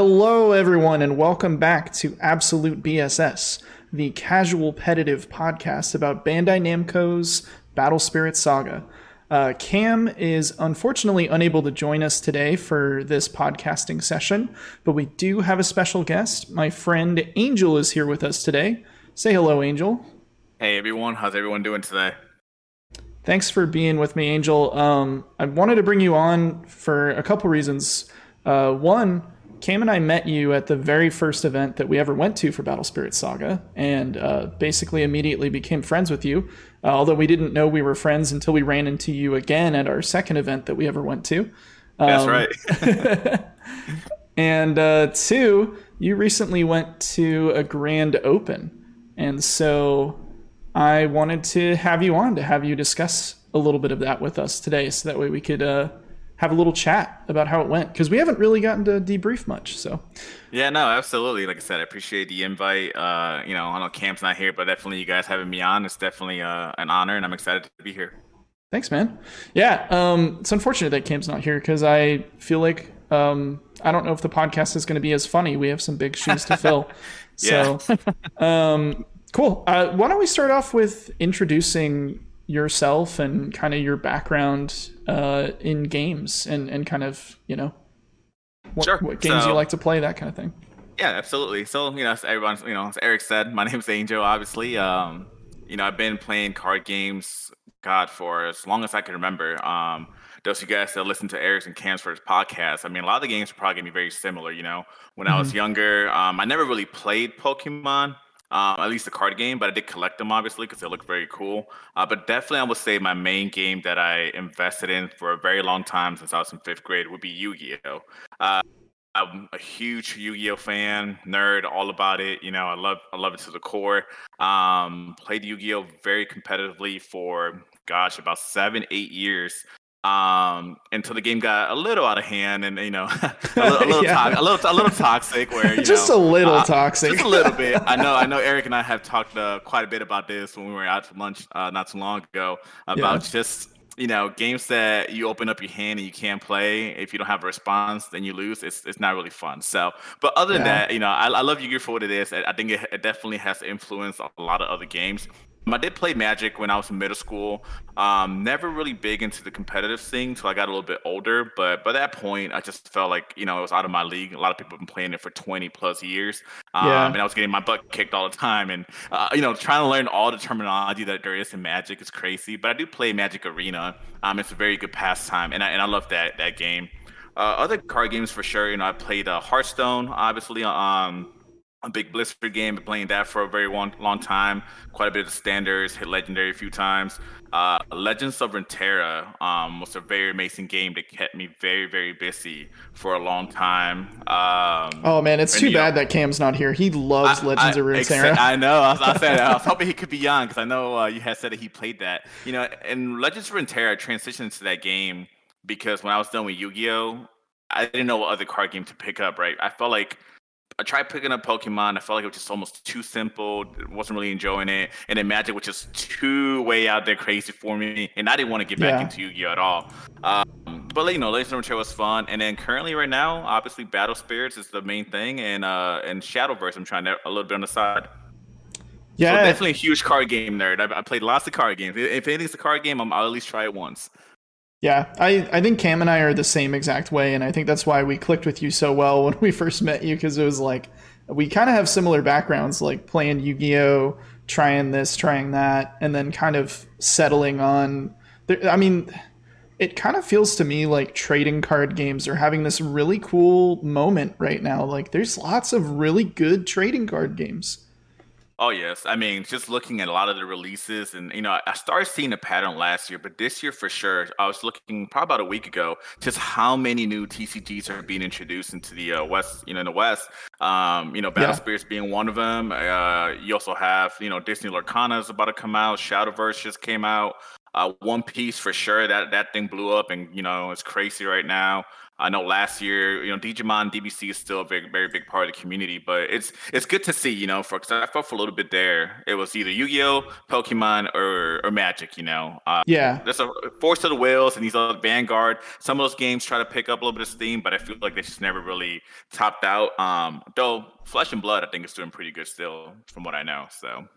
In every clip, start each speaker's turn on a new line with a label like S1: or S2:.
S1: Hello, everyone, and welcome back to Absolute BSS, the casual petitive podcast about Bandai Namco's Battle Spirit Saga. Uh, Cam is unfortunately unable to join us today for this podcasting session, but we do have a special guest. My friend Angel is here with us today. Say hello, Angel.
S2: Hey, everyone. How's everyone doing today?
S1: Thanks for being with me, Angel. Um, I wanted to bring you on for a couple reasons. Uh, one, Cam and I met you at the very first event that we ever went to for Battle Spirit Saga, and uh, basically immediately became friends with you. Uh, although we didn't know we were friends until we ran into you again at our second event that we ever went to.
S2: Um, That's right.
S1: and uh, two, you recently went to a grand open, and so I wanted to have you on to have you discuss a little bit of that with us today, so that way we could uh, have a little chat about how it went because we haven't really gotten to debrief much. So,
S2: yeah, no, absolutely. Like I said, I appreciate the invite. Uh, you know, I know Cam's not here, but definitely you guys having me on. It's definitely uh, an honor, and I'm excited to be here.
S1: Thanks, man. Yeah, um, it's unfortunate that Cam's not here because I feel like um, I don't know if the podcast is going to be as funny. We have some big shoes to fill. so, um, cool. Uh, why don't we start off with introducing yourself and kind of your background uh, in games and, and kind of you know what,
S2: sure.
S1: what games so, you like to play that kind of thing
S2: yeah absolutely so you know as everyone you know as eric said my name is angel obviously um, you know i've been playing card games god for as long as i can remember um, those of you guys that listen to Eric's and Cam's his podcast, I mean, a lot of the games are probably gonna be very similar. You know, when mm-hmm. I was mm-hmm. younger, um, I never really played Pokemon um, at least the card game, but I did collect them obviously because they look very cool. Uh, but definitely, I would say my main game that I invested in for a very long time since I was in fifth grade would be Yu-Gi-Oh. Uh, I'm a huge Yu-Gi-Oh fan, nerd, all about it. You know, I love I love it to the core. Um, played Yu-Gi-Oh very competitively for gosh about seven eight years um, until the game got a little out of hand and you know a little, a little, yeah. to- a little, a little toxic. Where you
S1: just
S2: know,
S1: a little uh, toxic,
S2: just a little bit. I know, I know. Eric and I have talked uh, quite a bit about this when we were out to lunch uh, not too long ago about yeah. just you know games that you open up your hand and you can't play if you don't have a response then you lose it's, it's not really fun so but other than yeah. that you know I, I love yu-gi-oh for what it is i think it, it definitely has influenced a lot of other games I did play Magic when I was in middle school. Um, never really big into the competitive thing until I got a little bit older. But by that point, I just felt like you know it was out of my league. A lot of people have been playing it for 20 plus years, um, yeah. and I was getting my butt kicked all the time. And uh, you know, trying to learn all the terminology that there is in Magic is crazy. But I do play Magic Arena. Um, it's a very good pastime, and I and I love that that game. Uh, other card games for sure. You know, I played uh, Hearthstone, obviously. Um, a big Blizzard game, been playing that for a very long, long time. Quite a bit of standards, hit legendary a few times. Uh, Legends of Runeterra um, was a very amazing game that kept me very, very busy for a long time. Um,
S1: oh man, it's too bad know, that Cam's not here. He loves I, Legends I, of Runeterra.
S2: I know. I was, I, said, I was hoping he could be young because I know uh, you had said that he played that. You know, and Legends of Runeterra transitioned to that game because when I was done with Yu-Gi-Oh, I didn't know what other card game to pick up. Right, I felt like I tried picking up Pokemon. I felt like it was just almost too simple. wasn't really enjoying it. And then Magic was just too way out there crazy for me. And I didn't want to get back yeah. into Yu-Gi-Oh at all. Um, but you know, Legends of Runeterra was fun. And then currently right now, obviously Battle Spirits is the main thing, and uh, and Shadowverse I'm trying to a little bit on the side. Yeah, so definitely a huge card game nerd. I, I played lots of card games. If anything's a card game, i will at least try it once.
S1: Yeah, I, I think Cam and I are the same exact way, and I think that's why we clicked with you so well when we first met you because it was like we kind of have similar backgrounds, like playing Yu Gi Oh, trying this, trying that, and then kind of settling on. I mean, it kind of feels to me like trading card games are having this really cool moment right now. Like, there's lots of really good trading card games.
S2: Oh yes, I mean, just looking at a lot of the releases, and you know, I started seeing a pattern last year, but this year for sure, I was looking probably about a week ago, just how many new TCGs are being introduced into the uh, West, you know, in the West. Um, you know, Battle yeah. Spirits being one of them. Uh, you also have, you know, Disney Lorcana is about to come out. Shadowverse just came out. Uh, One Piece for sure. That that thing blew up, and you know, it's crazy right now. I know last year, you know, Digimon DBC is still a very, very big part of the community, but it's it's good to see, you know, for because I felt for a little bit there, it was either Yu-Gi-Oh, Pokemon, or or Magic, you know.
S1: Uh, yeah.
S2: There's a Force of the Whales and these other Vanguard. Some of those games try to pick up a little bit of steam, but I feel like they just never really topped out. Um, though Flesh and Blood, I think is doing pretty good still, from what I know. So.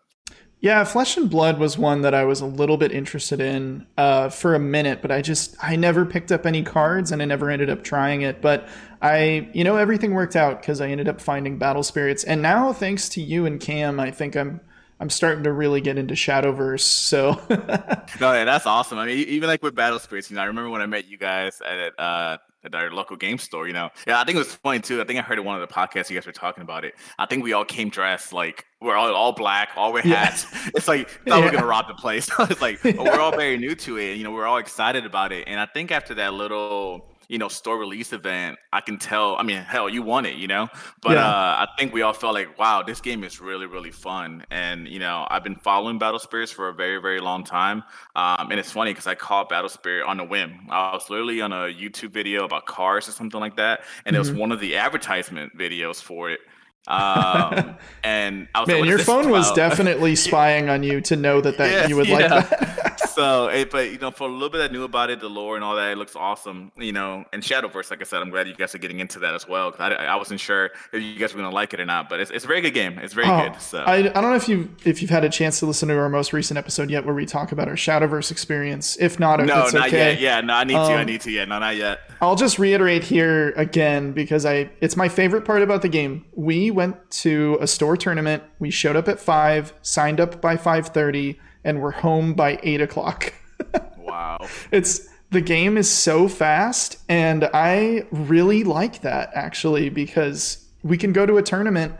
S1: Yeah, Flesh and Blood was one that I was a little bit interested in uh, for a minute, but I just I never picked up any cards and I never ended up trying it. But I, you know, everything worked out because I ended up finding Battle Spirits, and now thanks to you and Cam, I think I'm I'm starting to really get into Shadowverse. So
S2: no, yeah, that's awesome. I mean, even like with Battle Spirits, you know, I remember when I met you guys at uh, at our local game store. You know, yeah, I think it was funny too. I think I heard it one of the podcasts you guys were talking about it. I think we all came dressed like we're all all black, all wear hats. Yeah. It's like thought yeah. we are gonna rob the place. it's like yeah. we're all very new to it. You know, we're all excited about it. And I think after that little you know store release event i can tell i mean hell you won it you know but yeah. uh, i think we all felt like wow this game is really really fun and you know i've been following battle spirits for a very very long time um, and it's funny because i caught battle spirit on a whim i was literally on a youtube video about cars or something like that and mm-hmm. it was mm-hmm. one of the advertisement videos for it um, and I was
S1: Man,
S2: like,
S1: your phone was definitely spying on you to know that, that yeah, you would yeah. like that.
S2: so, it, but you know, for a little bit I knew about it, the lore and all that, it looks awesome. You know, and Shadowverse, like I said, I'm glad you guys are getting into that as well because I, I wasn't sure if you guys were gonna like it or not. But it's, it's a very good game. It's very oh, good. So
S1: I, I don't know if you if you've had a chance to listen to our most recent episode yet, where we talk about our Shadowverse experience. If not, if
S2: no,
S1: it's
S2: not
S1: okay.
S2: yet. Yeah, no, I need um, to. I um, need to. Yeah, no, not yet.
S1: I'll just reiterate here again because I it's my favorite part about the game. We went to a store tournament. We showed up at five, signed up by five thirty, and we're home by eight o'clock.
S2: wow!
S1: It's the game is so fast, and I really like that actually because we can go to a tournament,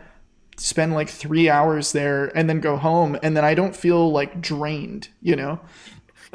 S1: spend like three hours there, and then go home, and then I don't feel like drained. You know.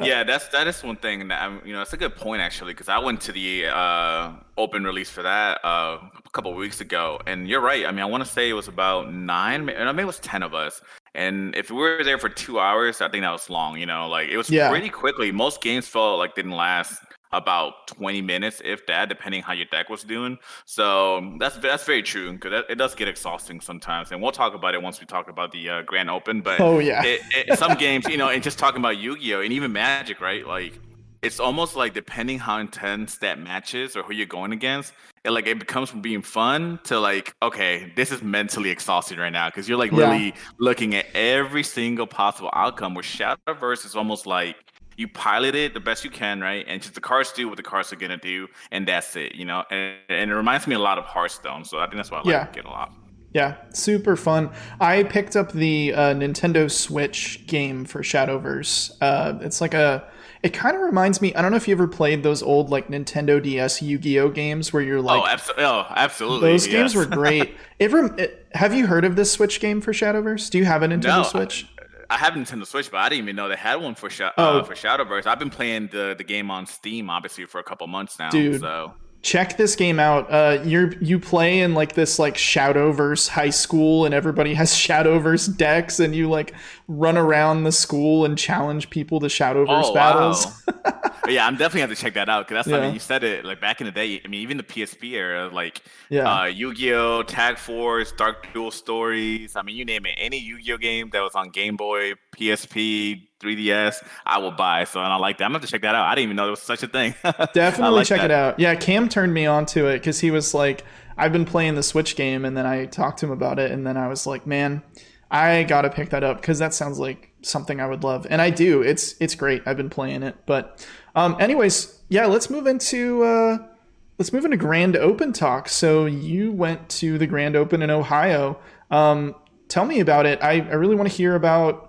S2: Yeah, that's that is one thing that I'm, you know, it's a good point actually because I went to the uh, open release for that uh, a couple weeks ago, and you're right. I mean, I want to say it was about nine, I maybe it was ten of us, and if we were there for two hours, I think that was long. You know, like it was yeah. pretty quickly. Most games felt like didn't last about 20 minutes, if that, depending how your deck was doing. So that's that's very true because it does get exhausting sometimes, and we'll talk about it once we talk about the uh, Grand Open. But
S1: oh yeah,
S2: it, it, some games, you know, and just talking about Yu-Gi-Oh and even Magic, right? Like it's almost like depending how intense that match is or who you're going against, it like it becomes from being fun to like okay, this is mentally exhausting right now because you're like yeah. really looking at every single possible outcome. Where Shadowverse is almost like you pilot it the best you can, right? And just the cars do what the cars are gonna do, and that's it, you know. And, and it reminds me a lot of Hearthstone, so I think that's why I yeah. like it a lot.
S1: Yeah, super fun. I picked up the uh, Nintendo Switch game for Shadowverse. Uh, it's like a. It kind of reminds me. I don't know if you ever played those old like Nintendo DS Yu-Gi-Oh games where you're like.
S2: Oh, abso- oh absolutely.
S1: Those yes. games were great. it, rem- it, have you heard of this Switch game for Shadowverse? Do you have a Nintendo
S2: no,
S1: Switch?
S2: I have Nintendo Switch, but I didn't even know they had one for Sh- uh, oh. for Shadowverse. I've been playing the the game on Steam, obviously, for a couple months now. Dude, so
S1: check this game out. Uh, you you play in like this like Shadowverse high school, and everybody has Shadowverse decks, and you like run around the school and challenge people to Shadowverse oh, battles.
S2: Wow. yeah, I'm definitely have to check that out because that's yeah. I mean you said it like back in the day. I mean even the PSP era, like yeah. uh, Yu-Gi-Oh, Tag Force, Dark Duel Stories. I mean you name it, any Yu-Gi-Oh game that was on Game Boy, PSP, 3DS, I will buy. So and I like that. I'm gonna have to check that out. I didn't even know there was such a thing.
S1: Definitely like check that. it out. Yeah, Cam turned me on to it because he was like, I've been playing the Switch game, and then I talked to him about it, and then I was like, man, I gotta pick that up because that sounds like something I would love, and I do. It's it's great. I've been playing it, but um, anyways, yeah, let's move into uh, let's move into Grand Open talk. So you went to the Grand Open in Ohio. Um, tell me about it. I, I really want to hear about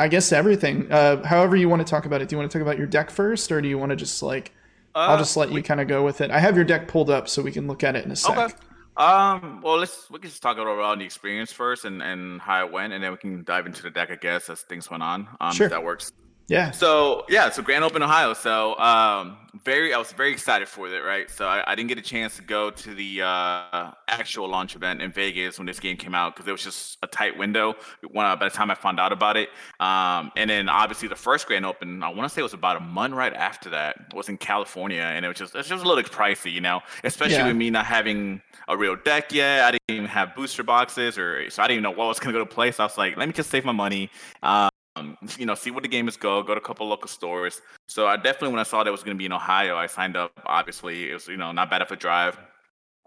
S1: I guess everything. Uh, however you want to talk about it. Do you want to talk about your deck first, or do you want to just like? Uh, I'll just let you kind of go with it. I have your deck pulled up, so we can look at it in a sec. Okay.
S2: Um. Well, let's we can just talk about the experience first and and how it went, and then we can dive into the deck, I guess, as things went on. Um,
S1: sure.
S2: that works.
S1: Yeah.
S2: So yeah, so Grand Open Ohio. So um, very, I was very excited for it, right? So I, I didn't get a chance to go to the uh, actual launch event in Vegas when this game came out because it was just a tight window. When, uh, by the time I found out about it, um, and then obviously the first Grand Open, I want to say it was about a month right after that. Was in California, and it was just it's just a little pricey, you know, especially yeah. with me not having a real deck yet. I didn't even have booster boxes, or so I didn't even know what was going to go to play. So I was like, let me just save my money. Uh, um, you know, see what the game is go, go to a couple local stores. So I definitely, when I saw that it was going to be in Ohio, I signed up. Obviously, it was you know not bad of a drive,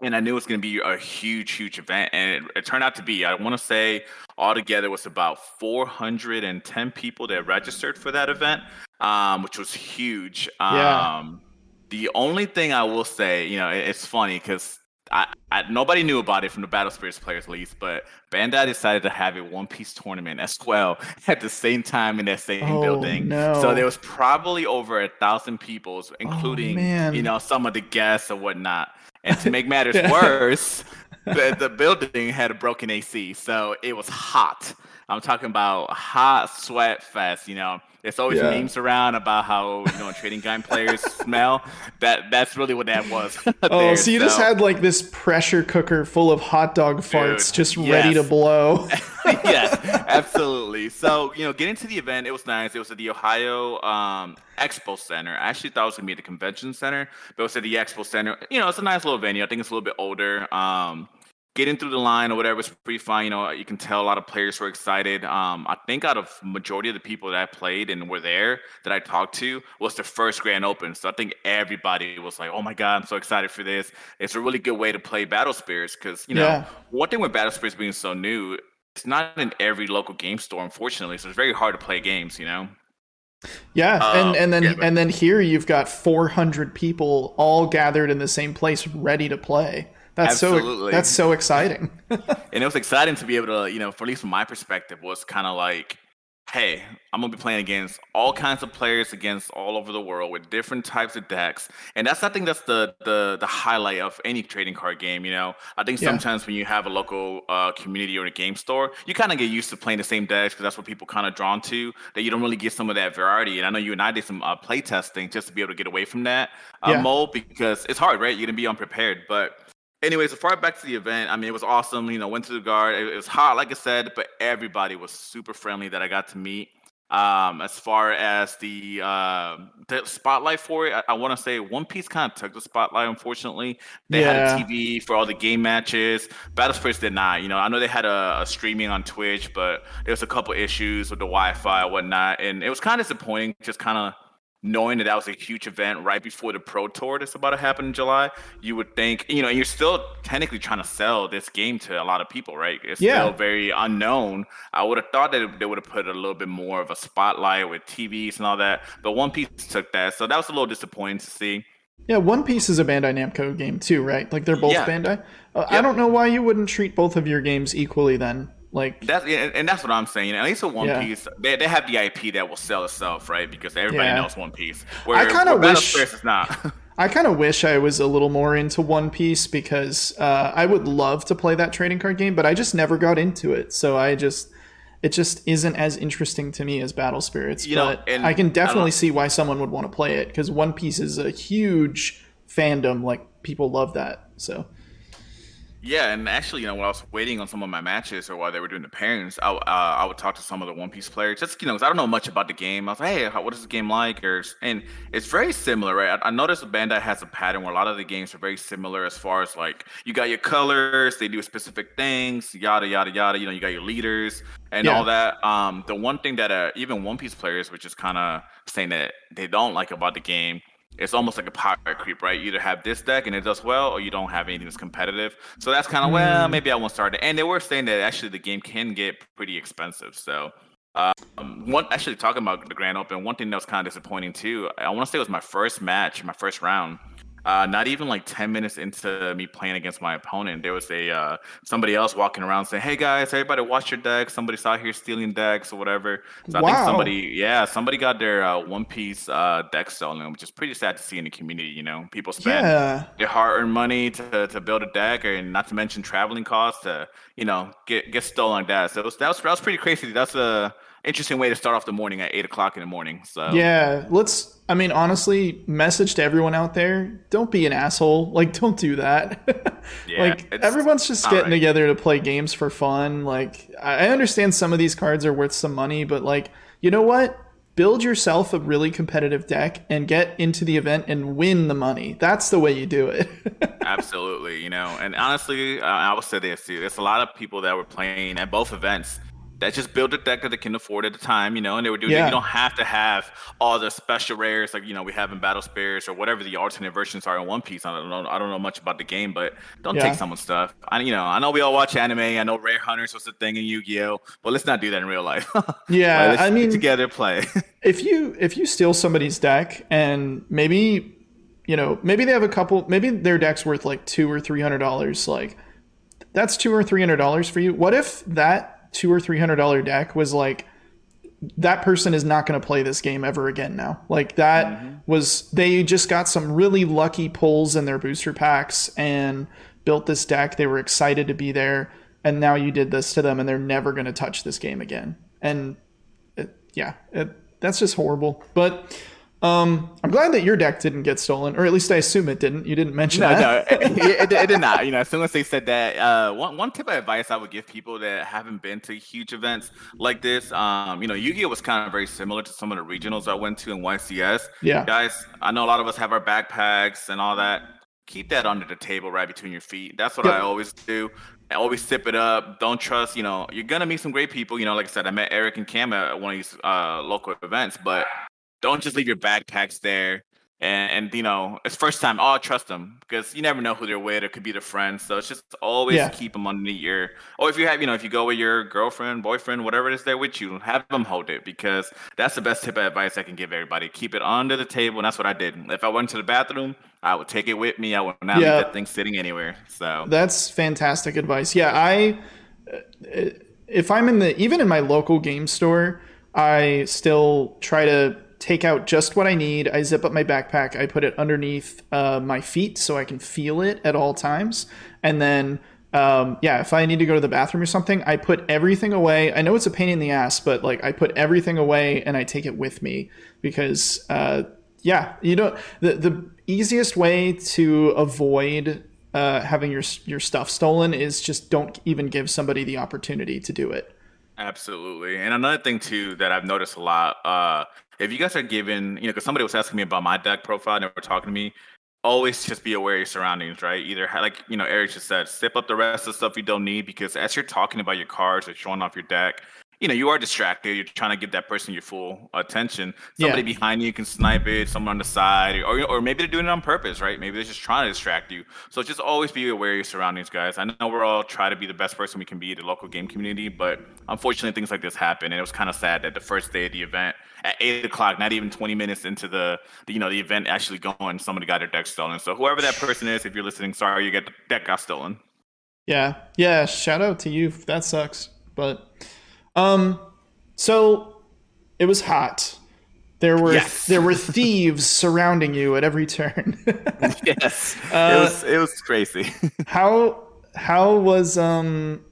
S2: and I knew it was going to be a huge, huge event, and it, it turned out to be. I want to say altogether was about 410 people that registered for that event, um, which was huge.
S1: Yeah.
S2: Um, the only thing I will say, you know, it, it's funny because I, I, nobody knew about it from the Battle Spirits players least, but Bandai decided to have a One Piece tournament as well at the same time in that same
S1: oh,
S2: building.
S1: No.
S2: So there was probably over a thousand people,
S1: Oh,
S2: including
S1: man.
S2: you know some of the guests or whatnot. And to make matters worse, the, the building had a broken AC, so it was hot. I'm talking about hot sweat fest. You know, there's always
S1: Yeah.
S2: memes around about how you know trading gun players smell. That that's really what that was.
S1: Oh,
S2: there,
S1: so you just had like this pressure cooker full of hot dog farts
S2: Dude,
S1: just ready to blow.
S2: yes, absolutely. So, you know, getting to the event, it was nice. It was at the Ohio um, Expo Center. I actually thought it was going to be at the convention center, but it was at the Expo Center. You know, it's a nice little venue. I think it's a little bit older. Um, getting through the line or whatever was pretty fun. You know, you can tell a lot of players were excited. Um, I think out of majority of the people that I played and were there that I talked to was the first Grand Open. So I think everybody was like, "Oh my god, I'm so excited for this!" It's a really good way to play Battle Spirits because you know
S1: Yeah.
S2: one thing with Battle Spirits being so new, it's not in every local game store, unfortunately. So it's very hard to play games. You know.
S1: Yeah,
S2: Um,
S1: and and then
S2: yeah, but-
S1: and then here you've got 400 people all gathered in the same place, ready to play. That's so that's so exciting.
S2: and it was exciting to be able to, you know, for at least from my perspective, was kind of like, hey, I'm gonna be playing against all kinds of players against all over the world with different types of decks, and that's I think that's the the the highlight of any trading card game. You know, I think
S1: Yeah.
S2: sometimes when you have a local uh, community or a game store, you kind of get used to playing the same decks because that's what people kind of drawn to. That you don't really get some of that variety. And I know you and I did some uh, play testing just to be able to get away from that uh,
S1: Yeah.
S2: mold because it's hard, right? You're gonna be unprepared, but anyways, as far back to the event, I mean, it was awesome. You know, went to the guard. It, it was hot, like I said, but everybody was super friendly that I got to meet. Um, as far as the uh, the spotlight for it, I, I want to say One Piece kind of took the spotlight. Unfortunately, they
S1: Yeah.
S2: had a TV for all the game matches. Battle Spirits did not. You know, I know they had a, a streaming on Twitch, but there was a couple issues with the Wi-Fi and whatnot, and it was kind of disappointing. Just kind of knowing that that was a huge event right before the Pro Tour that's about to happen in July, you would think, you know, and you're still technically trying to sell this game to a lot of people, right? It's
S1: Yeah.
S2: still very unknown. I would have thought that they would have put a little bit more of a spotlight with TVs and all that, but One Piece took that, so that was a little disappointing to see.
S1: yeah, One Piece is a Bandai Namco game too, right? Like they're both
S2: Yeah.
S1: Bandai. Uh, I don't know why you wouldn't treat both of your games equally then. Like
S2: That's yeah, and that's what I'm saying. At least a One
S1: Yeah.
S2: Piece, they, they have the IP that will sell itself, right? Because everybody
S1: Yeah.
S2: knows One Piece. Where,
S1: I kinda
S2: Battle
S1: wish-
S2: Spirits is not.
S1: I kind of wish I was a little more into One Piece because uh, I would love to play that trading card game, but I just never got into it. So I just it just isn't as interesting to me as Battle Spirits.
S2: You know,
S1: but
S2: and
S1: I can definitely
S2: don't-
S1: see why someone would want to play it because One Piece is a huge fandom. Like people love that. So
S2: Yeah, and actually, you know, while I was waiting on some of my matches or while they were doing the pairings, I, uh, I would talk to some of the One Piece players, just you know, 'cause I don't know much about the game. I was like, hey, how, what is the game like? Or and it's very similar, right? I, I noticed Bandai has a pattern where a lot of the games are very similar as far as like you got your colors, they do specific things, yada yada yada. You know, you got your leaders and
S1: Yeah.
S2: all that. Um, the one thing that uh, even One Piece players, which is kind of saying that they don't like about the game it's almost like a power creep, right? You either have this deck and it does well, or you don't have anything that's competitive. So that's kind of well, maybe I won't start it. And they were saying that actually the game can get pretty expensive. So um, one actually talking about the Grand Open, one thing that was kind of disappointing too. I want to say it was my first match, my first round. Uh, not even like 10 minutes into me playing against my opponent, there was a uh, somebody else walking around saying, "Hey guys, everybody, watch your decks. Somebody's out here stealing decks or whatever." So wow. I think somebody, yeah, somebody got their uh, One Piece uh, deck stolen, which is pretty sad to see in the community. You know, people spend yeah. their hard-earned money to, to build a deck, and not to mention traveling costs to you know get get stolen like that. So was, that was that was pretty crazy. That's a interesting way to start off the morning at eight o'clock in the morning. So
S1: yeah, let's. I mean, honestly, message to everyone out there: don't be an asshole. Like, don't do that. yeah, like, everyone's just getting right. together to play games for fun. Like, I understand some of these cards are worth some money, but like, you know what? Build yourself a really competitive deck and get into the event and win the money. That's the way you do it.
S2: Absolutely, you know. And honestly, uh, I will say this too: there's a lot of people that were playing at both events that just build a deck that they can afford at the time, you know, and they were doing yeah. You don't have to have all the special rares like you know we have in Battle Spirits or whatever the alternate versions are in One Piece. I don't know. I don't know much about the game, but don't yeah. take someone's stuff. I you know I know we all watch anime. I know Rare Hunters was the thing in Yu Gi Oh, but let's not do that in real life.
S1: yeah,
S2: like,
S1: I mean,
S2: together play.
S1: if you if you steal somebody's deck and maybe you know maybe they have a couple maybe their deck's worth like two or three hundred dollars like that's two or three hundred dollars for you. What if that two or three hundred dollar deck was like that person is not going to play this game ever again now. Like that mm-hmm. was they just got some really lucky pulls in their booster packs and built this deck. They were excited to be there and now you did this to them and they're never going to touch this game again. And it, yeah, it, that's just horrible. But um, I'm glad that your deck didn't get stolen, or at least I assume it didn't. You didn't mention
S2: no,
S1: that.
S2: No, it, it, it, did not. You know, as soon as they said that, uh, one one tip of advice I would give people that haven't been to huge events like this, um, you know, Yu-Gi-Oh was kind of very similar to some of the regionals I went to in YCS.
S1: Yeah,
S2: guys, I know a lot of us have our backpacks and all that. Keep that under the table, right between your feet. That's what yep. I always do. I always sip it up. Don't trust. You know, you're gonna meet some great people. You know, like I said, I met Eric and Cam at one of these uh, local events, but don't just leave your backpacks there. And, and you know, it's first time. Oh, trust them because you never know who they're with. It could be their friends. So it's just always yeah. keep them underneath your. Or if you have, you know, if you go with your girlfriend, boyfriend, whatever it is there with you, have them hold it because that's the best tip of advice I can give everybody. Keep it under the table, and that's what I did. If I went to the bathroom, I would take it with me. I would not yeah. leave that thing sitting anywhere. So
S1: that's fantastic advice. Yeah, I if I'm in the even in my local game store, I still try to take out just what I need. I zip up my backpack. I put it underneath uh, my feet so I can feel it at all times. And then, um, yeah, if I need to go to the bathroom or something, I put everything away. I know it's a pain in the ass, but like I put everything away and I take it with me because, uh, yeah, you know, the the easiest way to avoid uh, having your your stuff stolen is just don't even give somebody the opportunity to do it.
S2: Absolutely. And another thing too that I've noticed a lot, uh, if you guys are given, you know, because somebody was asking me about my deck profile and they were talking to me, always just be aware of your surroundings, right? Either like you know, Eric just said, sip up the rest of the stuff you don't need because as you're talking about your cards or showing off your deck, you know, you are distracted. You're trying to give that person your full attention. Somebody yeah. behind you can snipe it, someone on the side, or or maybe they're doing it on purpose, right? Maybe they're just trying to distract you. So just always be aware of your surroundings, guys. I know we're all trying to be the best person we can be in the local game community, but unfortunately things like this happen. And it was kind of sad that the first day of the event at eight o'clock, not even 20 minutes into the, the you know, the event actually going, somebody got their deck stolen. So whoever that person is, if you're listening, sorry you get the deck got stolen.
S1: Yeah. Yeah. Shout out to you. That sucks. But um so it was hot. There were yes. there were thieves surrounding you at every turn.
S2: yes, uh, it was it was crazy.
S1: how how was um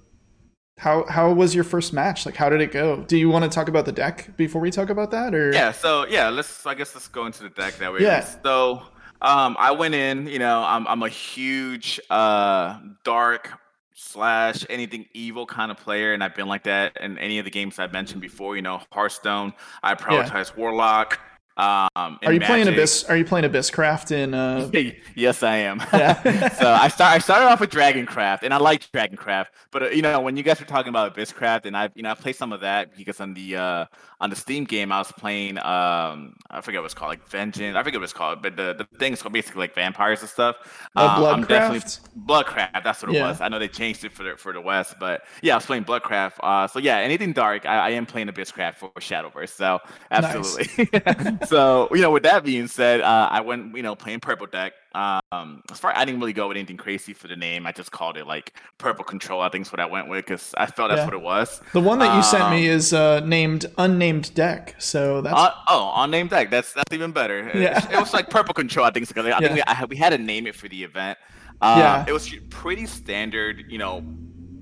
S1: how how was your first match? Like how did it go? Do you want to talk about the deck before we talk about that or
S2: Yeah, so yeah, let's I guess let's go into the deck that way. Yeah. So um I went in, you know, I'm I'm a huge uh dark slash anything evil kind of player, and I've been like that in any of the games I've mentioned before. You know, Hearthstone. I prioritize yeah. Warlock. Um,
S1: are you Magic. playing Abyss? Are you playing Abysscraft in? Uh...
S2: yes, I am. Yeah. so I start. I started off with Dragoncraft, and I like Dragoncraft. But uh, you know, when you guys were talking about Abysscraft, and I, you know, I played some of that because on the uh, on the Steam game, I was playing. Um, I forget what it's called, like Vengeance. I forget what it's called, but the the thing is basically like vampires and stuff.
S1: Oh, um, Bloodcraft.
S2: Bloodcraft. That's what it yeah. was. I know they changed it for the for the West, but yeah, I was playing Bloodcraft. Uh, so yeah, anything dark, I, I am playing Abysscraft for Shadowverse. So absolutely.
S1: Nice.
S2: so you know, with that being said, uh, I went you know playing purple deck. Um, as far I didn't really go with anything crazy for the name. I just called it like purple control. I think is what I went with because I felt that's yeah. what it was.
S1: The one that you um, sent me um, is uh, named unnamed deck. So that's uh,
S2: oh unnamed deck. That's that's even better. Yeah. It, it was like purple control. I think because I yeah. think we, I, we had to name it for the event. Uh, yeah. It was pretty standard. You know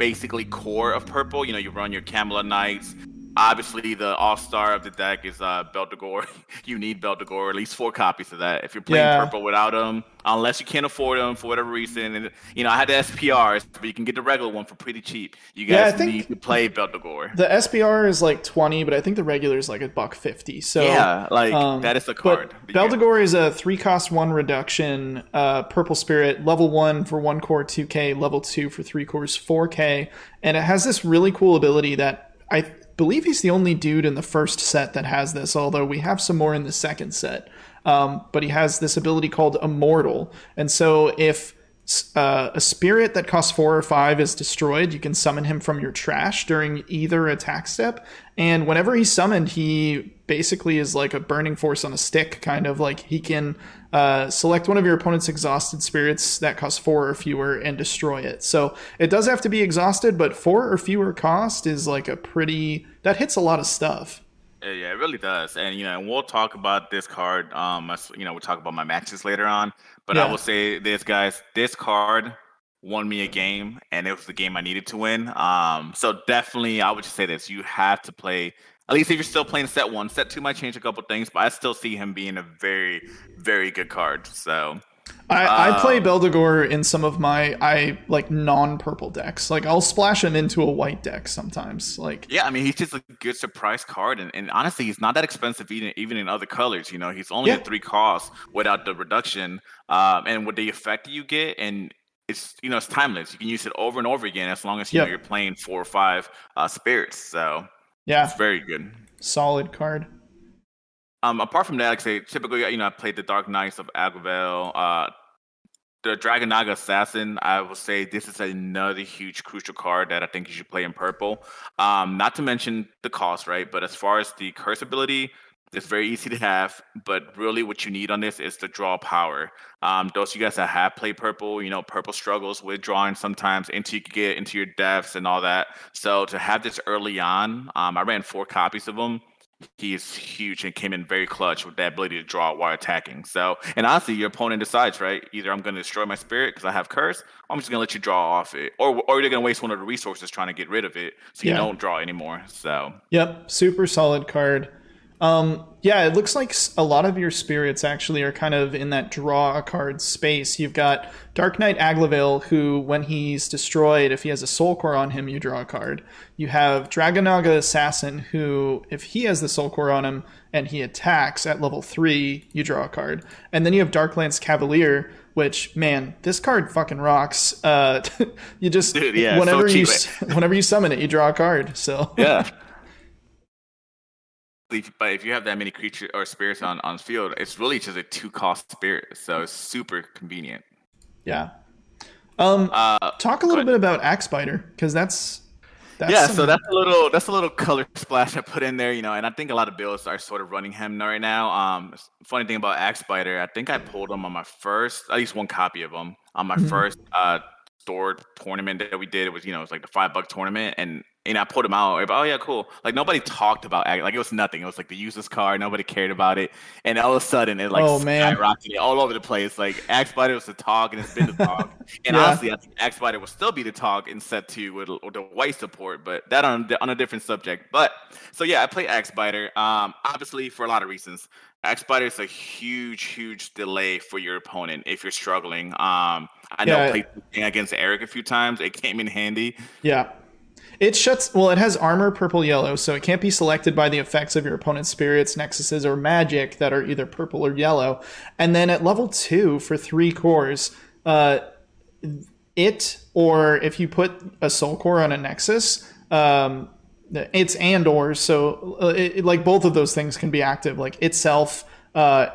S2: basically core of purple. You know, you run your Camelot Knights, obviously the all star of the deck is uh Beldegor. you need Beldegor, at least four copies of that. If you're playing yeah. purple without them, unless you can't afford them for whatever reason. And you know, I had the SPRs, but you can get the regular one for pretty cheap. You guys yeah, need to play Beldegor.
S1: The SPR is like twenty, but I think the regular is like a buck fifty. So
S2: yeah, like um, that is the card.
S1: Beldegor is a three cost one reduction, uh, purple spirit, level one for one core two K, level two for three cores four K, and it has this really cool ability that I believe he's the only dude in the first set that has this, although we have some more in the second set. Um, but he has this ability called Immortal. And so if uh, a spirit that costs four or five is destroyed, you can summon him from your trash during either attack step. And whenever he's summoned, he basically is like a burning force on a stick, kind of like he can uh, select one of your opponent's exhausted spirits that cost four or fewer and destroy it. So it does have to be exhausted, but four or fewer cost is like a pretty that hits a lot of stuff.
S2: Yeah, it really does. And you know, and we'll talk about this card. Um, you know, we'll talk about my matches later on. But yeah. I will say this, guys, this card won me a game, and it was the game I needed to win. Um, so definitely, I would just say this: you have to play. At least if you're still playing set one, set two might change a couple things, but I still see him being a very, very good card. So
S1: I, I play um, Beldegor in some of my I like non-purple decks. Like I'll splash him into a white deck sometimes. Like
S2: yeah, I mean he's just a good surprise card, and, and honestly he's not that expensive even even in other colors. You know he's only yeah. a three cost without the reduction, um, and with the effect you get, and it's you know it's timeless. You can use it over and over again as long as you yep. know you're playing four or five uh, spirits. So
S1: yeah,
S2: it's very good.
S1: Solid card.
S2: Um, apart from that, I say, typically, you know, I played the Dark Knights of Aggravel, uh, the Dragonaga Assassin. I will say this is another huge crucial card that I think you should play in purple. Um, not to mention the cost, right? But as far as the curse ability, it's very easy to have, but really what you need on this is the draw power. Um, those of you guys that have played purple, you know, purple struggles with drawing sometimes until you get into your depths and all that. So to have this early on, um, I ran four copies of them he is huge and came in very clutch with that ability to draw while attacking. So, and honestly, your opponent decides, right? Either I'm going to destroy my spirit because I have curse, or I'm just going to let you draw off it, or or you're going to waste one of the resources trying to get rid of it, so you don't draw anymore. So,
S1: yep, super solid card. Um, yeah, it looks like a lot of your spirits actually are kind of in that draw a card space. You've got Dark Knight Aglavale, who, when he's destroyed, if he has a Soul Core on him, you draw a card. You have Dragonaga Assassin, who, if he has the Soul Core on him and he attacks at level 3, you draw a card. And then you have Darklance Cavalier, which, man, this card fucking rocks. Uh, you just, Dude, yeah, whenever, so you, whenever you summon it, you draw a card. So,
S2: yeah. but if you have that many creatures or spirits on on field, it's really just a two cost spirit, so it's super convenient.
S1: Yeah. Um, uh, talk a little bit about Axe Spider because that's, that's
S2: yeah. So that's a little that's a little color splash I put in there, you know, and I think a lot of builds are sort of running him right now. Um, funny thing about Axe Spider, I think I pulled him on my first, at least one copy of him on my mm-hmm. first uh stored tournament that we did. It was you know it was like the five buck tournament, and and I put him out. Oh yeah, cool. Like nobody talked about like it was nothing. It was like the useless card. Nobody cared about it. And all of a sudden, it like oh, man. skyrocketed all over the place. Like Axe Spider was the talk, and it's been the talk. and yeah. honestly, I think Axe Spider will still be the talk in set two with, with, the white support, but that on on a different subject. But so yeah, I play Axe Spider. Um, obviously for a lot of reasons. Axe Spider is a huge, huge delay for your opponent if you're struggling. Um, I know yeah. played against Eric a few times. It came in handy.
S1: Yeah. It shuts. Well, it has armor purple yellow, so it can't be selected by the effects of your opponent's spirits, nexuses, or magic that are either purple or yellow. And then at level two for three cores, uh, it or if you put a soul core on a nexus, um, it's and or so uh, it, like both of those things can be active. Like itself. Uh,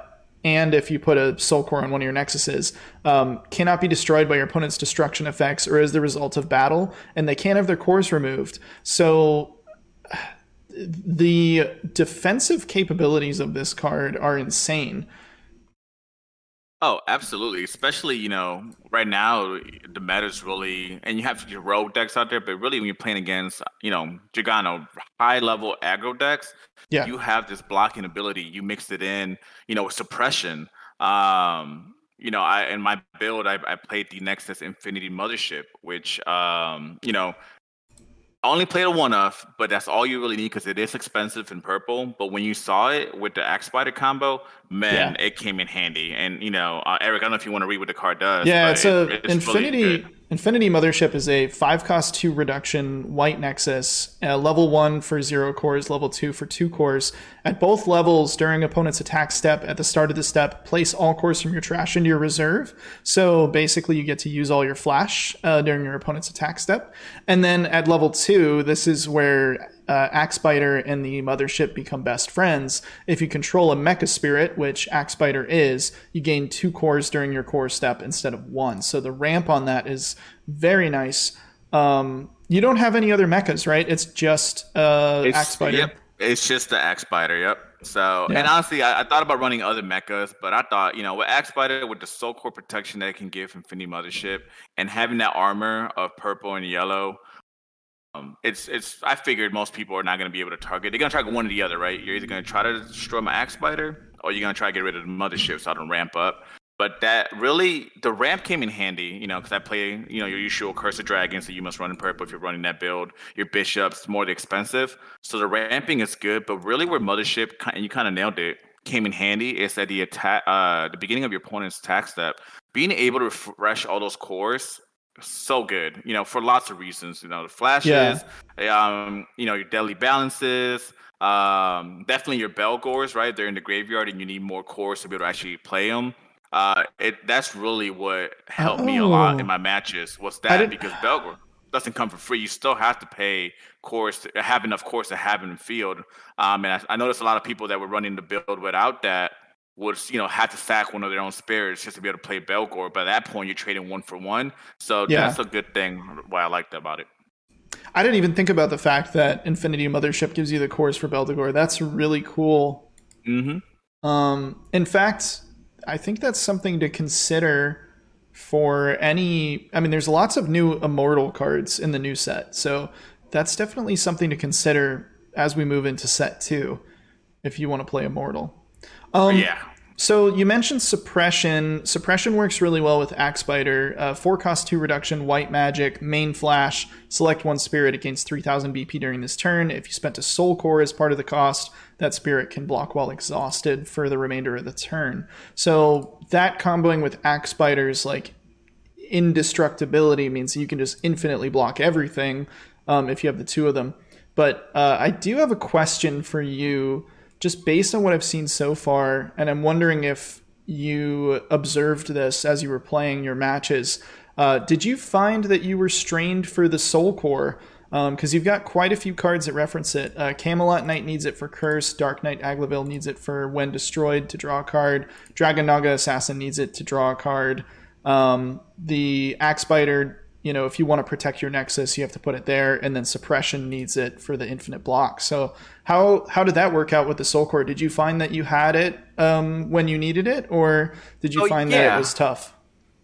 S1: and if you put a soul core on one of your nexuses, um, cannot be destroyed by your opponent's destruction effects or as the result of battle, and they can't have their cores removed. So the defensive capabilities of this card are insane.
S2: Oh, absolutely. Especially, you know, right now the meta's really, and you have your rogue decks out there, but really when you're playing against, you know, Gigano, high level aggro decks, yeah. you have this blocking ability. You mix it in, you know, with suppression. Um, you know, I in my build, I, I played the Nexus Infinity Mothership, which, um, you know, I only played a one off, but that's all you really need because it is expensive in purple. But when you saw it with the Axe Spider combo, man, yeah. it came in handy. And you know, uh, Eric, I don't know if you want to read what the card does.
S1: Yeah, it's a it, it's Infinity really Infinity Mothership is a five cost two reduction white nexus, uh, level one for zero cores, level two for two cores. At both levels, during opponent's attack step, at the start of the step, place all cores from your trash into your reserve. So basically, you get to use all your flash uh, during your opponent's attack step. And then at level two, this is where uh, Axe Spider and the mothership become best friends. If you control a mecha spirit, which Axe Spider is, you gain two cores during your core step instead of one. So the ramp on that is very nice. Um, you don't have any other mechas, right? It's just uh, it's, Axe Spider.
S2: Yep, it's just the Axe Spider. Yep. So, yeah. and honestly, I, I, thought about running other mechas, but I thought, you know, with Axe Spider, with the soul core protection that it can give Infinity Mothership, and having that armor of purple and yellow, um, it's it's. I figured most people are not going to be able to target. They're going to try one or the other, right? You're either going to try to destroy my axe spider, or you're going to try to get rid of the mothership so I don't ramp up. But that really, the ramp came in handy, you know, because I play, you know, your usual Curse of Dragons, so you must run in purple if you're running that build. Your bishops more expensive, so the ramping is good. But really, where mothership and you kind of nailed it came in handy is at the attack, uh, the beginning of your opponent's attack step, being able to refresh all those cores so good, you know, for lots of reasons. You know, the flashes, yeah. um, you know, your deadly balances, um, definitely your Belgors, right? They're in the graveyard, and you need more cores to be able to actually play them. Uh, it that's really what helped oh. me a lot in oh. my matches. Was that because Belgor doesn't come for free? You still have to pay cores to have enough cores to have in the field. Um, and I, I noticed a lot of people that were running the build without that would you know have to sack one of their own spirits just to be able to play Belgor. But at that point, you're trading one for one, so yeah. that's a good thing. Why I liked about it.
S1: I didn't even think about the fact that Infinity Mothership gives you the cores for Beldegor. That's really cool.
S2: Mm-hmm.
S1: Um, in fact, I think that's something to consider for any. I mean, there's lots of new Immortal cards in the new set, so that's definitely something to consider as we move into set two, if you want to play Immortal.
S2: Um, yeah.
S1: So you mentioned suppression. Suppression works really well with Axe Spider. Uh, four cost two reduction, white magic, main flash. Select one spirit against 3,000 BP during this turn. If you spent a soul core as part of the cost, that spirit can block while exhausted for the remainder of the turn. So that comboing with Axe Spider's like indestructibility means you can just infinitely block everything um, if you have the two of them. But uh, I do have a question for you just based on what I've seen so far, and I'm wondering if you observed this as you were playing your matches. Uh, did you find that you were strained for the Soul Core? Because um, you've got quite a few cards that reference it. Uh, Camelot Knight needs it for Curse. Dark Knight Aglavale needs it for When Destroyed to draw a card. Dragon Naga Assassin needs it to draw a card. Um, the Axe Spider you know, if you want to protect your nexus, you have to put it there, and then suppression needs it for the infinite block. So how how did that work out with the soul core? Did you find that you had it um, when you needed it, or did you oh, find yeah. that it was tough?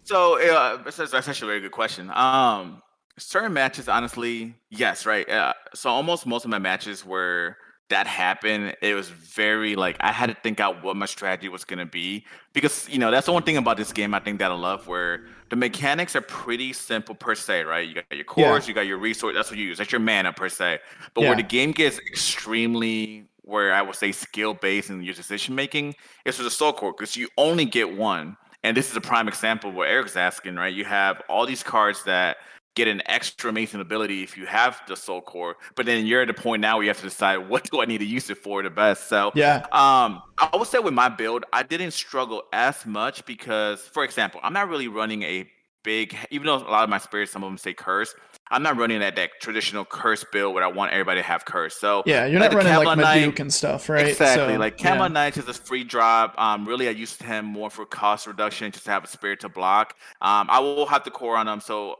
S2: So uh, that's, that's actually a very good question. Um, certain matches, honestly, yes, right. Uh, so almost most of my matches were that happened, it was very like I had to think out what my strategy was gonna be because you know that's the one thing about this game I think that I love where the mechanics are pretty simple per se, right? You got your cores, yeah. you got your resource, that's what you use, that's your mana per se. But yeah. where the game gets extremely where I would say skill based in your decision making is for the soul core because you only get one. And this is a prime example where Eric's asking, right? You have all these cards that get an extra amazing ability if you have the soul core but then you're at a point now where you have to decide what do i need to use it for the best? So
S1: yeah.
S2: um i would say with my build i didn't struggle as much because for example i'm not really running a big even though a lot of my spirits some of them say curse i'm not running that, that traditional curse build where i want everybody to have curse. So
S1: yeah you're not running like Maduke and stuff right?
S2: Exactly so, like Camelot yeah. Knight is a free drop um really i used him more for cost reduction just to have a spirit to block. Um i will have the core on them so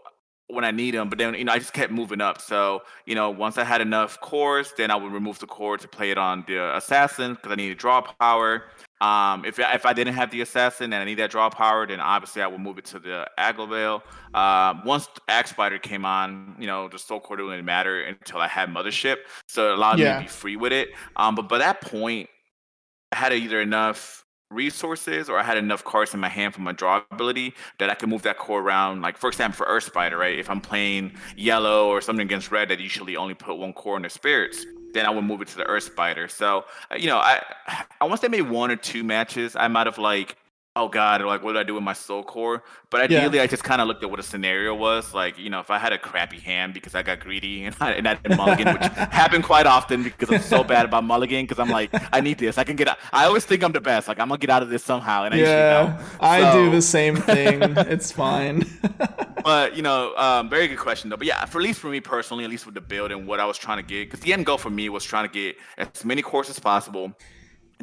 S2: when I need them. But then, you know, I just kept moving up. So, you know, once I had enough cores, then I would remove the core to play it on the assassin because I needed draw power. Um, if if I didn't have the assassin and I need that draw power, then obviously I would move it to the Aglavale. Um, once Axe Spider came on, you know, the Soul Core didn't matter until I had Mothership, so it allowed yeah. me to be free with it. Um, but by that point, I had either enough resources or I had enough cards in my hand for my draw ability that I could move that core around. Like for example, for Axe Spider, right? If I'm playing yellow or something against red that usually only put one core in the spirits, then I would move it to the Axe Spider. So uh, you know, I I once they made one or two matches, I might have like oh god or like what did i do with my soul core? But ideally yeah. i just kind of looked at what a scenario was. Like you know if i had a crappy hand because i got greedy and i, and I did mulligan which happened quite often because i'm so bad about mulligan because i'm like i need this. I can get out i always think i'm the best. Like i'm gonna get out of this somehow and I yeah so,
S1: i do the same thing. It's fine.
S2: But you know um, very good question though. But yeah for at least for me personally at least with the build and what i was trying to get because the end goal for me was trying to get as many cores as possible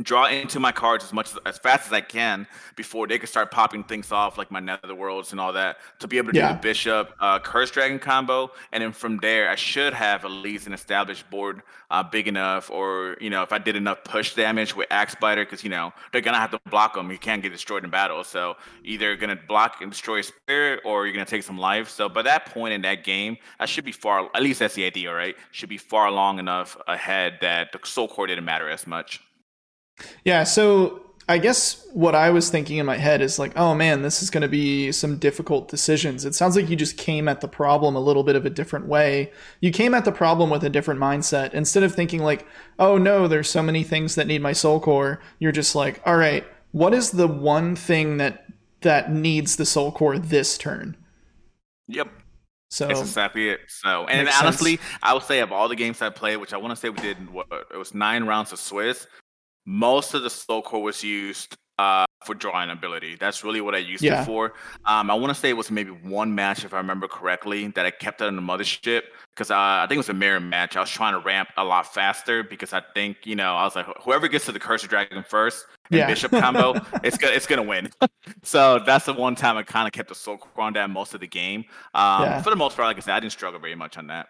S2: draw into my cards as much as, as fast as I can before they can start popping things off like my Nether Worlds and all that to be able to yeah. do the Bishop uh, Curse Dragon combo, and then from there I should have at least an established board uh, big enough, or you know if I did enough push damage with Axe Spider, because you know they're gonna have to block them. You can't get destroyed in battle, so either gonna block and destroy a spirit, or you're gonna take some life. So by that point in that game, I should be far. At least that's the idea, right? Should be far long enough ahead that the Soul Core didn't matter as much.
S1: Yeah, so I guess what I was thinking in my head is like, oh man, this is going to be some difficult decisions. It sounds like you just came at the problem a little bit of a different way. You came at the problem with a different mindset. Instead of thinking like, oh no, there's so many things that need my soul core, you're just like, all right, what is the one thing that that needs the soul core this turn?
S2: Yep. So it's exactly it. So, and honestly, sense. I would say of all the games I played, which I want to say we did, what it was nine rounds of Swiss most of the soul core was used uh, for drawing ability. That's really what I used yeah. it for. Um, I want to say it was maybe one match, if I remember correctly, that I kept it on the mothership because uh, I think it was a mirror match. I was trying to ramp a lot faster because I think you know I was like, whoever gets to the Curse of Dragon first and yeah. Bishop combo, it's gonna it's gonna win. so that's the one time I kind of kept the soul core on that most of the game. Um, yeah. For the most part, like I said, I didn't struggle very much on that.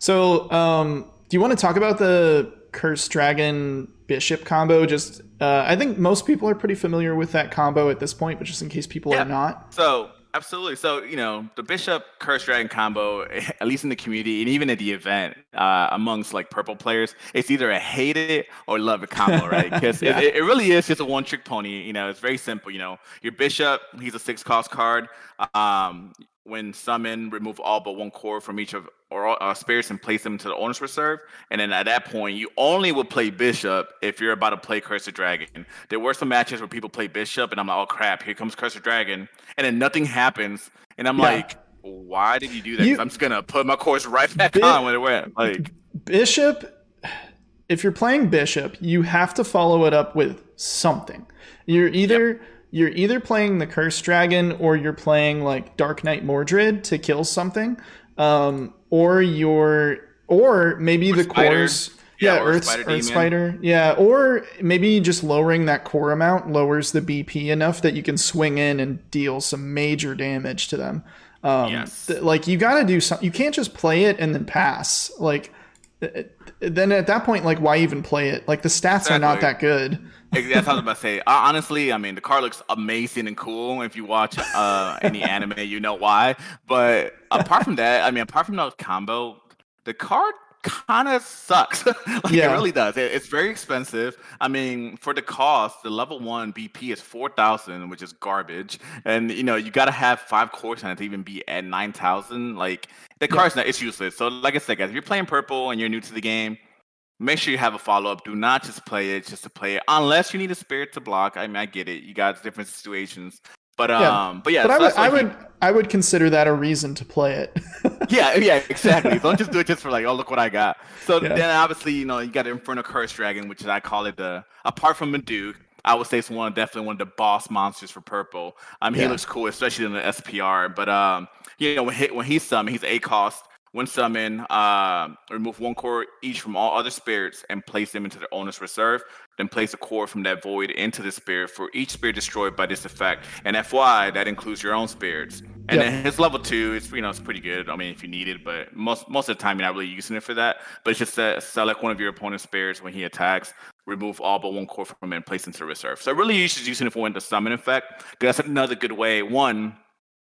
S1: So, um, do you want to talk about the Curse Dragon Bishop combo. Just uh, I think most people are pretty familiar with that combo at this point, but just in case people yeah. are not.
S2: So absolutely. So you know the Bishop Curse Dragon combo, at least in the community and even at the event uh, amongst like purple players, it's either a hate it or love it combo, right? Because yeah. it, it, really is just a one trick pony. You know, it's very simple. You know, your Bishop, he's a six cost card. Um, when summon, remove all but one core from each of or uh, spirits and place them into the owner's reserve. And then at that point, you only would play Bishop if you're about to play Curse of Dragon. There were some matches where people play Bishop, and I'm like, oh crap, here comes Curse of Dragon, and then nothing happens, and I'm yeah. like, why did you do that? You, I'm just gonna put my cores right back Bi- on when it went. Like
S1: Bishop. If you're playing Bishop, you have to follow it up with something. You're either yep you're either playing the Curse Dragon or you're playing like Dark Knight Mordred to kill something, um, or you're or maybe or the cores. Yeah, yeah Earth, Spider, Axe Spider. Yeah, or maybe just lowering that core amount lowers the BP enough that you can swing in and deal some major damage to them. Um, yes. Th- like you got to do something. You can't just play it and then pass. Like then at that point, like why even play it? Like the stats exactly. are not that good.
S2: That's what I was about to say. Honestly, I mean, the car looks amazing and cool. If you watch uh, any anime, you know why. But apart from that, I mean, apart from that combo, the card kind of sucks. like yeah. it really does. It, it's very expensive. I mean, for the cost, the level one BP is four thousand, which is garbage. And you know, you got to have five cores on it to even be at nine thousand. Like the card's yeah. not, it's useless. So, like I said, guys, if you're playing purple and you're new to the game, make sure you have a follow up. Do not just play it just to play it, unless you need a spirit to block. I mean, I get it. You got different situations. But yeah. um, but yeah,
S1: but I would, I would, I would consider that a reason to play it.
S2: yeah, yeah, exactly. Don't just do it just for like, oh, look what I got. So yeah. then obviously, you know, you got Inferno Curse Dragon, which is I call it the apart from Maduke, I would say it's one definitely one of the boss monsters for purple. Um, yeah. he looks cool, especially in the SPR. But um, you know, when he when he's summoned, he's a cost. When summon, uh, remove one core each from all other spirits and place them into their owner's reserve. Then place a core from that void into the spirit for each spirit destroyed by this effect. And FY, that includes your own spirits. And yep. then his level two is you know it's pretty good. I mean, if you need it, but most most of the time you're not really using it for that. But it's just select one of your opponent's spares when he attacks, remove all but one core from it, and place into reserve. So really, you should using it for when the summon effect. That's another good way. One,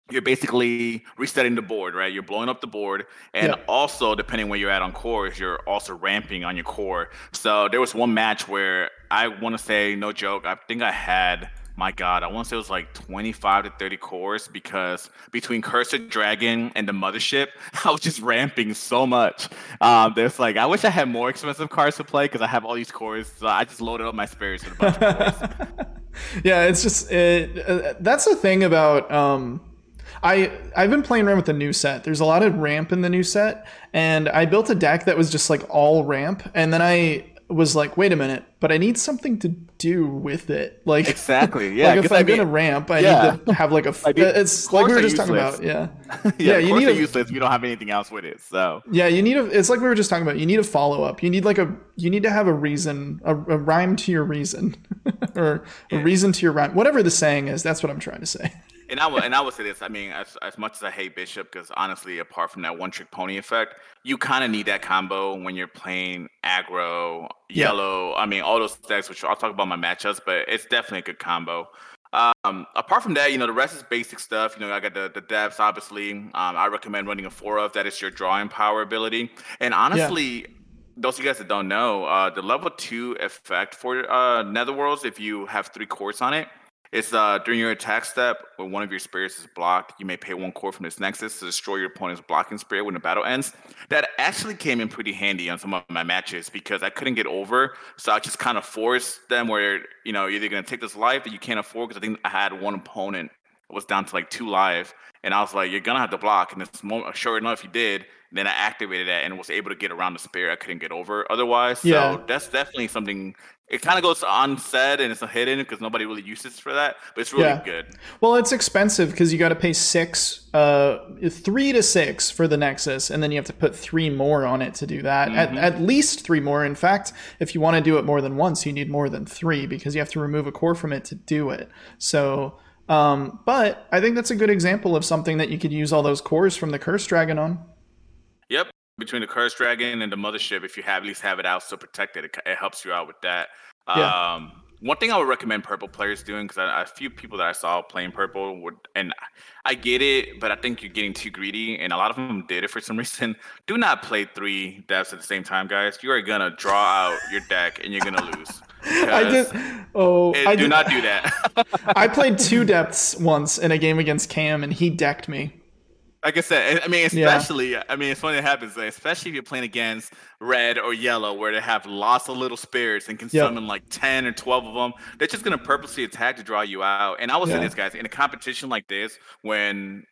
S2: you're basically resetting the board, right? You're blowing up the board, and yeah. also depending where you're at on cores, you're also ramping on your core. So there was one match where I want to say, no joke, I think I had my God, I want to say it was like 25 to 30 cores because between Cursed Dragon and the Mothership, I was just ramping so much. Um, there's like, I wish I had more expensive cards to play because I have all these cores. So I just loaded up my spares with a bunch of cores.
S1: yeah, it's just, it, uh, that's the thing about. Um, I I've been playing around with the new set. There's a lot of ramp in the new set, and I built a deck that was just like all ramp, and then I was like, wait a minute, but I need something to do with it. Like
S2: exactly, yeah.
S1: like if I'm I mean, gonna ramp, I yeah. need to have like a. F- it's like we were just talking about, yeah.
S2: yeah, yeah. You need a, useless. We don't have anything else with it, so
S1: yeah. You need a. It's like we were just talking about. You need a follow up. You need like a. You need to have a reason, a, a rhyme to your reason, or yeah. a reason to your rhyme. Whatever the saying is, that's what I'm trying to say
S2: and I will and I will say this. I mean, as as much as I hate Bishop, because honestly, apart from that one trick pony effect, you kind of need that combo when you're playing aggro, yellow. I mean, all those decks, which I'll talk about my matchups, but it's definitely a good combo. Um, apart from that, you know, the rest is basic stuff. You know, I got the the depths, obviously. Um, I recommend running a four of that is your drawing power ability. And honestly, yeah. those of you guys that don't know, uh, the level two effect for uh, Netherworlds, if you have three cores on it, it's uh, during your attack step, when one of your spirits is blocked, you may pay one core from this nexus to destroy your opponent's blocking spirit when the battle ends. That actually came in pretty handy on some of my matches because I couldn't get over, so I just kind of forced them where you know you're either gonna take this life that you can't afford because I think I had one opponent was down to like two life, and I was like, you're gonna have to block, and this moment, sure enough, you did. then I activated that and was able to get around the spirit I couldn't get over otherwise. Yeah. So that's definitely something it kind of goes unsaid and it's a hidden because nobody really uses for that, but it's really yeah. good.
S1: Well, it's expensive because you got to pay six, uh, three to six for the Nexus, and then you have to put three more on it to do that. Mm-hmm. At, at least three more. In fact, if you want to do it more than once, you need more than three because you have to remove a core from it to do it. So, um, but I think that's a good example of something that you could use all those cores from the Curse Dragon on.
S2: Between the Curse Dragon and the Mothership, if you have at least have it out still protected, it, it helps you out with that. Yeah. Um, one thing I would recommend purple players doing because a few people that I saw playing purple would, and I get it, but I think you're getting too greedy, and a lot of them did it for some reason. Do not play three depths at the same time, guys. You are gonna draw out your deck, and you're gonna lose.
S1: I did. Oh,
S2: it,
S1: I
S2: do did, not do that.
S1: I played two depths once in a game against Cam, and he decked me
S2: like I said, I mean, especially, yeah. I mean, it's funny it happens, especially if you're playing against red or yellow, where they have lots of little spirits and can yep. summon like 10 or 12 of them. They're just going to purposely attack to draw you out. And I will yeah. say this, guys, in a competition like this, when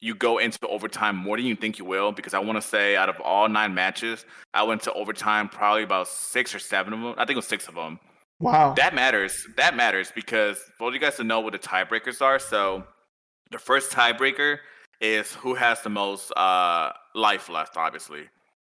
S2: you go into overtime more than you think you will, because I want to say out of all nine matches, I went to overtime probably about six or seven of them. I think it was six of them.
S1: Wow.
S2: That matters. That matters because for you guys to know what the tiebreakers are. So the first tiebreaker is who has the most uh, life left, obviously.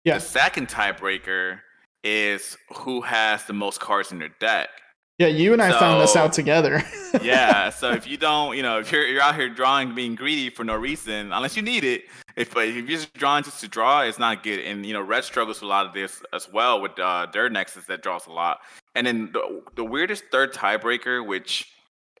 S2: Yeah. The second tiebreaker is who has the most cards in their deck.
S1: Yeah, you and I so, found this out together.
S2: yeah, so if you don't, you know, if you're you're out here drawing, being greedy for no reason, unless you need it, if if you're just drawing just to draw, it's not good. And you know, Red struggles with a lot of this as well with uh, their nexus that draws a lot. And then the the weirdest third tiebreaker, which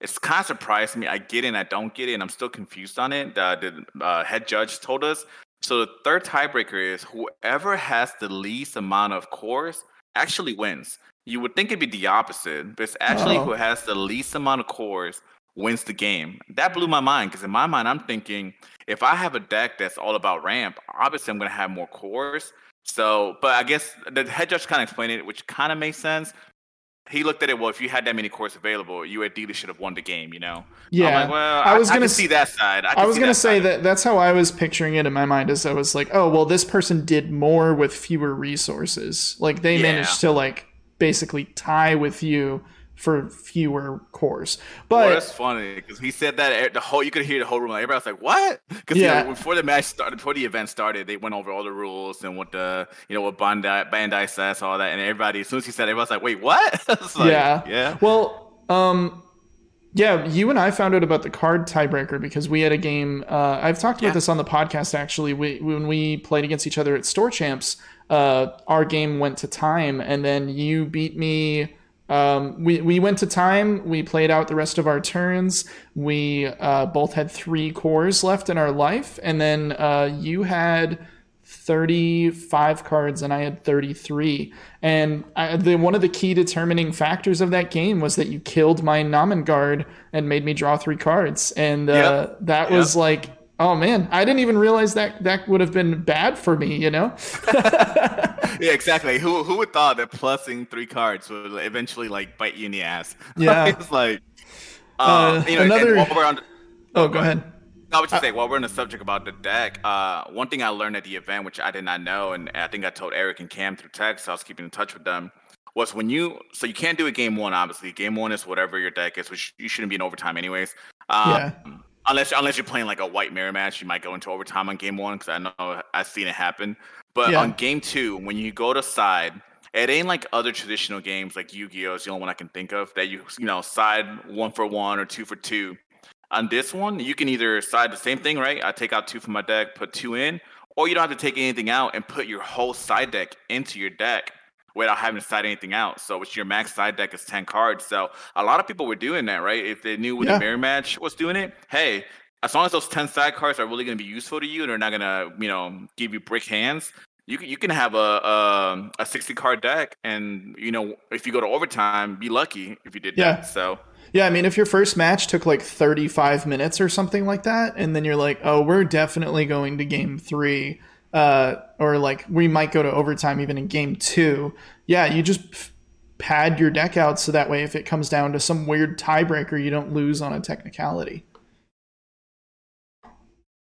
S2: it's kind of surprised me. I get it and I don't get it, and I'm still confused on it. The, the uh, head judge told us. So the third tiebreaker is whoever has the least amount of cores actually wins. You would think it'd be the opposite, but it's actually oh. who has the least amount of cores wins the game. That blew my mind because in my mind, I'm thinking if I have a deck that's all about ramp, obviously I'm going to have more cores. So, but I guess the head judge kind of explained it, which kind of makes sense he looked at it. Well, if you had that many cores available, you ideally should have won the game. You know.
S1: Yeah.
S2: Like, well, I was I, gonna I see that side. I,
S1: I was gonna
S2: that
S1: say that that's how I was picturing it in my mind. Is I was like, oh well, this person did more with fewer resources. Like they yeah. managed to like basically tie with you for fewer cores. But
S2: well, that's funny because he said that the whole you could hear the whole room. Like, everybody was like, "What?" Because yeah. You know, before the match started, before the event started, they went over all the rules and what the you know what Bandai Bandai says, all that, and everybody as soon as he said, it, everybody was like, "Wait, what?"
S1: like, yeah, yeah. Well, um, Yeah, you and I found out about the card tiebreaker because we had a game. Uh, I've talked about yeah. this on the podcast actually. We, when we played against each other at Store Champs, uh, our game went to time, and then you beat me. Um, we we went to time. We played out the rest of our turns. We uh, both had three cores left in our life, and then uh, you had 35 cards and I had 33. And I, the, one of the key determining factors of that game was that you killed my Namengard and made me draw three cards. And uh, yep. that yep. was like, oh man, I didn't even realize that that would have been bad for me, you know?
S2: yeah, exactly. Who who would thought that plussing three cards would eventually like bite you in the ass?
S1: Yeah.
S2: it's like, uh, uh, you know,
S1: another. On, oh, go ahead.
S2: I would just uh, say, while we're on the subject about the deck, uh, one thing I learned at the event, which I did not know, and I think I told Eric and Cam through text, so I was keeping in touch with them, was when you, so you can't do a game one, obviously. Game one is whatever your deck is, which you shouldn't be in overtime anyways. Um, yeah. Unless, unless you're playing like a white mirror match, you might go into overtime on game one because I know I've seen it happen. But yeah. on game two, when you go to side, it ain't like other traditional games like Yu-Gi-Oh! is the only one I can think of that you you know side one for one or two for two. On this one, you can either side the same thing, right? I take out two from my deck, put two in, or you don't have to take anything out and put your whole side deck into your deck without having to side anything out. So it's your max side deck is 10 cards. So a lot of people were doing that, right? If they knew what yeah. the mirror match was doing it, hey, as long as those 10 side cards are really going to be useful to you and they're not going to, you know, give you brick hands, you can, you can have a, a, a 60 card deck and you know if you go to overtime be lucky if you did yeah. that so
S1: yeah, I mean, if your first match took like 35 minutes or something like that, and then you're like, oh, we're definitely going to game three, uh, or like we might go to overtime even in game two, yeah, you just pad your deck out so that way if it comes down to some weird tiebreaker, you don't lose on a technicality.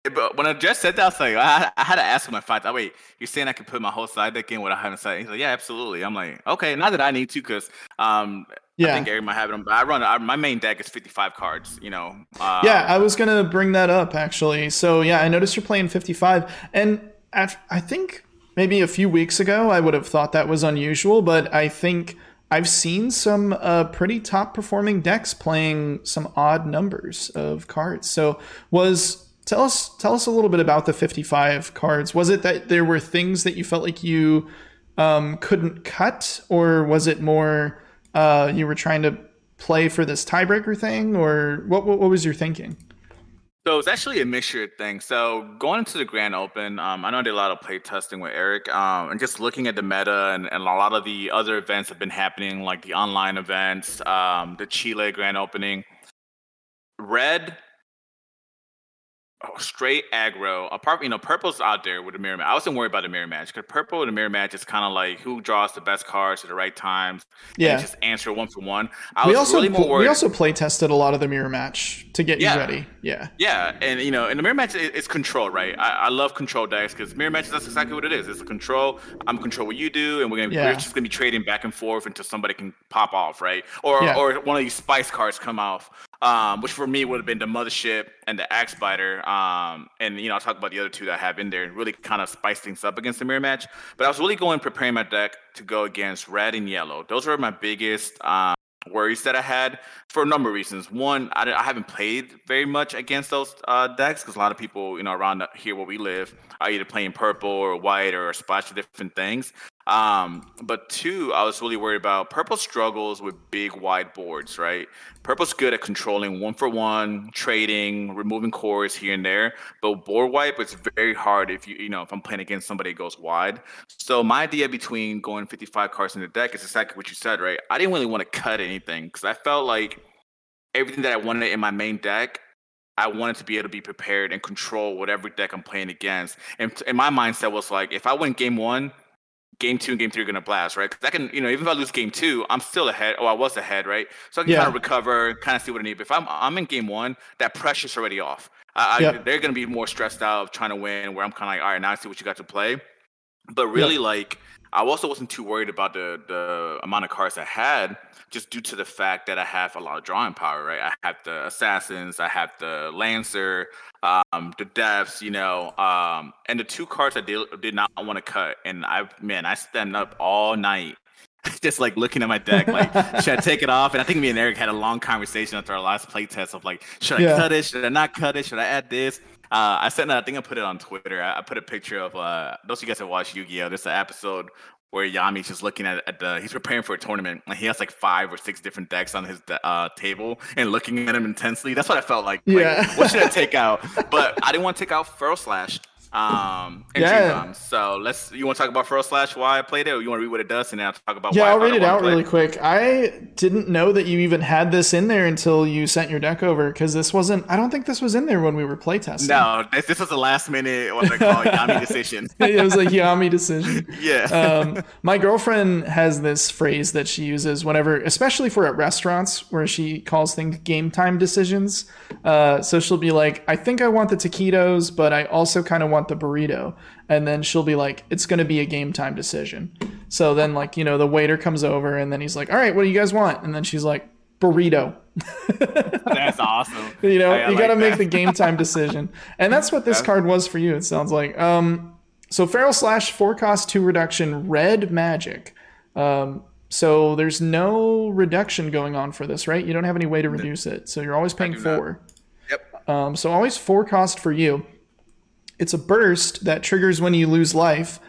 S2: But when I just said that, I was like, I, I had to ask him my fight. Oh, wait, you're saying I could put my whole side deck in without having side? He's like, yeah, absolutely. I'm like, okay, not that I need to, because um, yeah. I think Eric might have it. But I run I, my main deck is 55 cards. You know.
S1: Uh, yeah, I was gonna bring that up actually. So yeah, I noticed you're playing 55, and at, I think maybe a few weeks ago I would have thought that was unusual, but I think. I've seen some uh, pretty top performing decks playing some odd numbers of cards. So was Tell us tell us a little bit about the 55 cards. Was it that there were things that you felt like you um, couldn't cut, or was it more uh, you were trying to play for this tiebreaker thing, or what, what, what was your thinking?
S2: So it's actually a mixture of things. So going into the Grand Open, um, I know I did a lot of play testing with Eric, um, and just looking at the meta and, and, a lot of the other events have been happening, like the online events, um, the Chile Grand Opening. Red straight aggro. Apart, you know, purple's out there with the mirror match. I wasn't worried about the mirror match because purple and the mirror match is kind of like who draws the best cards at the right times.
S1: Yeah,
S2: just answer one for one. I
S1: we also really we also play tested a lot of the mirror match to get yeah. you ready. Yeah,
S2: yeah, and you know, in the mirror match, it's control, right? I, I love control decks because mirror matches. That's exactly what it is. It's a control. I'm control what you do, and we're gonna yeah. we're just gonna be trading back and forth until somebody can pop off, right? Or yeah. or one of these spice cards come off um, which for me would have been the Mothership and the Axe Spider. Um, and you know, I'll talk about the other two that I have in there and really kind of spice things up against the mirror match. But I was really going preparing my deck to go against red and yellow. Those were my biggest um, worries that I had for a number of reasons. One, I, I haven't played very much against those uh, decks because a lot of people, you know, around here where we live are either playing purple or white or a splash of different things. Um, but two, I was really worried about purple struggles with big wide boards, right? Purple's good at controlling one for one, trading, removing cores here and there. But board wipe is very hard if you you know if I'm playing against somebody that goes wide. So my idea between going 55 cards in the deck is exactly what you said, right? I didn't really want to cut anything because I felt like everything that I wanted in my main deck I wanted to be able to be prepared and control whatever deck I'm playing against. And, and my mindset was like, if I win game one, game two and game three are gonna blast, right? Because I can, you know, even if I lose game two, I'm still ahead. Oh, I was ahead, right? So I can yeah. kind of recover, kind of see what I need. But if I'm I'm in game one, that pressure's already off. I, I, they're gonna be more stressed out of trying to win. Where I'm kind of like, all right, now I see what you got to play. But really, like, I also wasn't too worried about the the amount of cards I had, just due to the fact that I have a lot of drawing power, right? I have the assassins, I have the lancer, um, the depths, you know, um, and the two cards I did did not want to cut, and I man, I stand up all night just like looking at my deck, like should I take it off? And I think me and Eric had a long conversation after our last playtest of like, should I yeah. cut it? Should I not cut it? Should I add this? Uh, I sent. I think I put it on Twitter. I, I put a picture of uh, those of you guys that watch Yu-Gi-Oh. There's an episode where Yami's just looking at, at the he's preparing for a tournament and he has like five or six different decks on his uh, table and looking at him intensely. That's what I felt like. Yeah. Like, what should I take out? But I didn't want to take out Feral Slash um, yeah. So let's. You want to talk about Feral Slash? Why I played it, or you want to read what it does, and then I'll talk about.
S1: Yeah, I'll read it out really quick. I didn't know that you even had this in there until you sent your deck over, because this wasn't. I don't think this was in there when we were playtesting.
S2: No, this, this was a last minute what they call Yami decision.
S1: it was a Yami decision.
S2: yeah.
S1: um, my girlfriend has this phrase that she uses whenever, especially for at restaurants, where she calls things game time decisions. Uh, so she'll be like, "I think I want the taquitos, but I also kind of want." Want the burrito. And then she'll be like it's going to be a game time decision. So then like you know the waiter comes over and then he's like all right what do you guys want? And then she's like burrito.
S2: That's awesome.
S1: You know I, I you got to make the game time decision. And that's what this card was for you it sounds like. Um so feral slash four cost two reduction red magic. Um so there's no reduction going on for this right? You don't have any way to reduce it. So you're always paying four.
S2: Yep.
S1: Um so always four cost for you it's a burst that triggers when you lose life.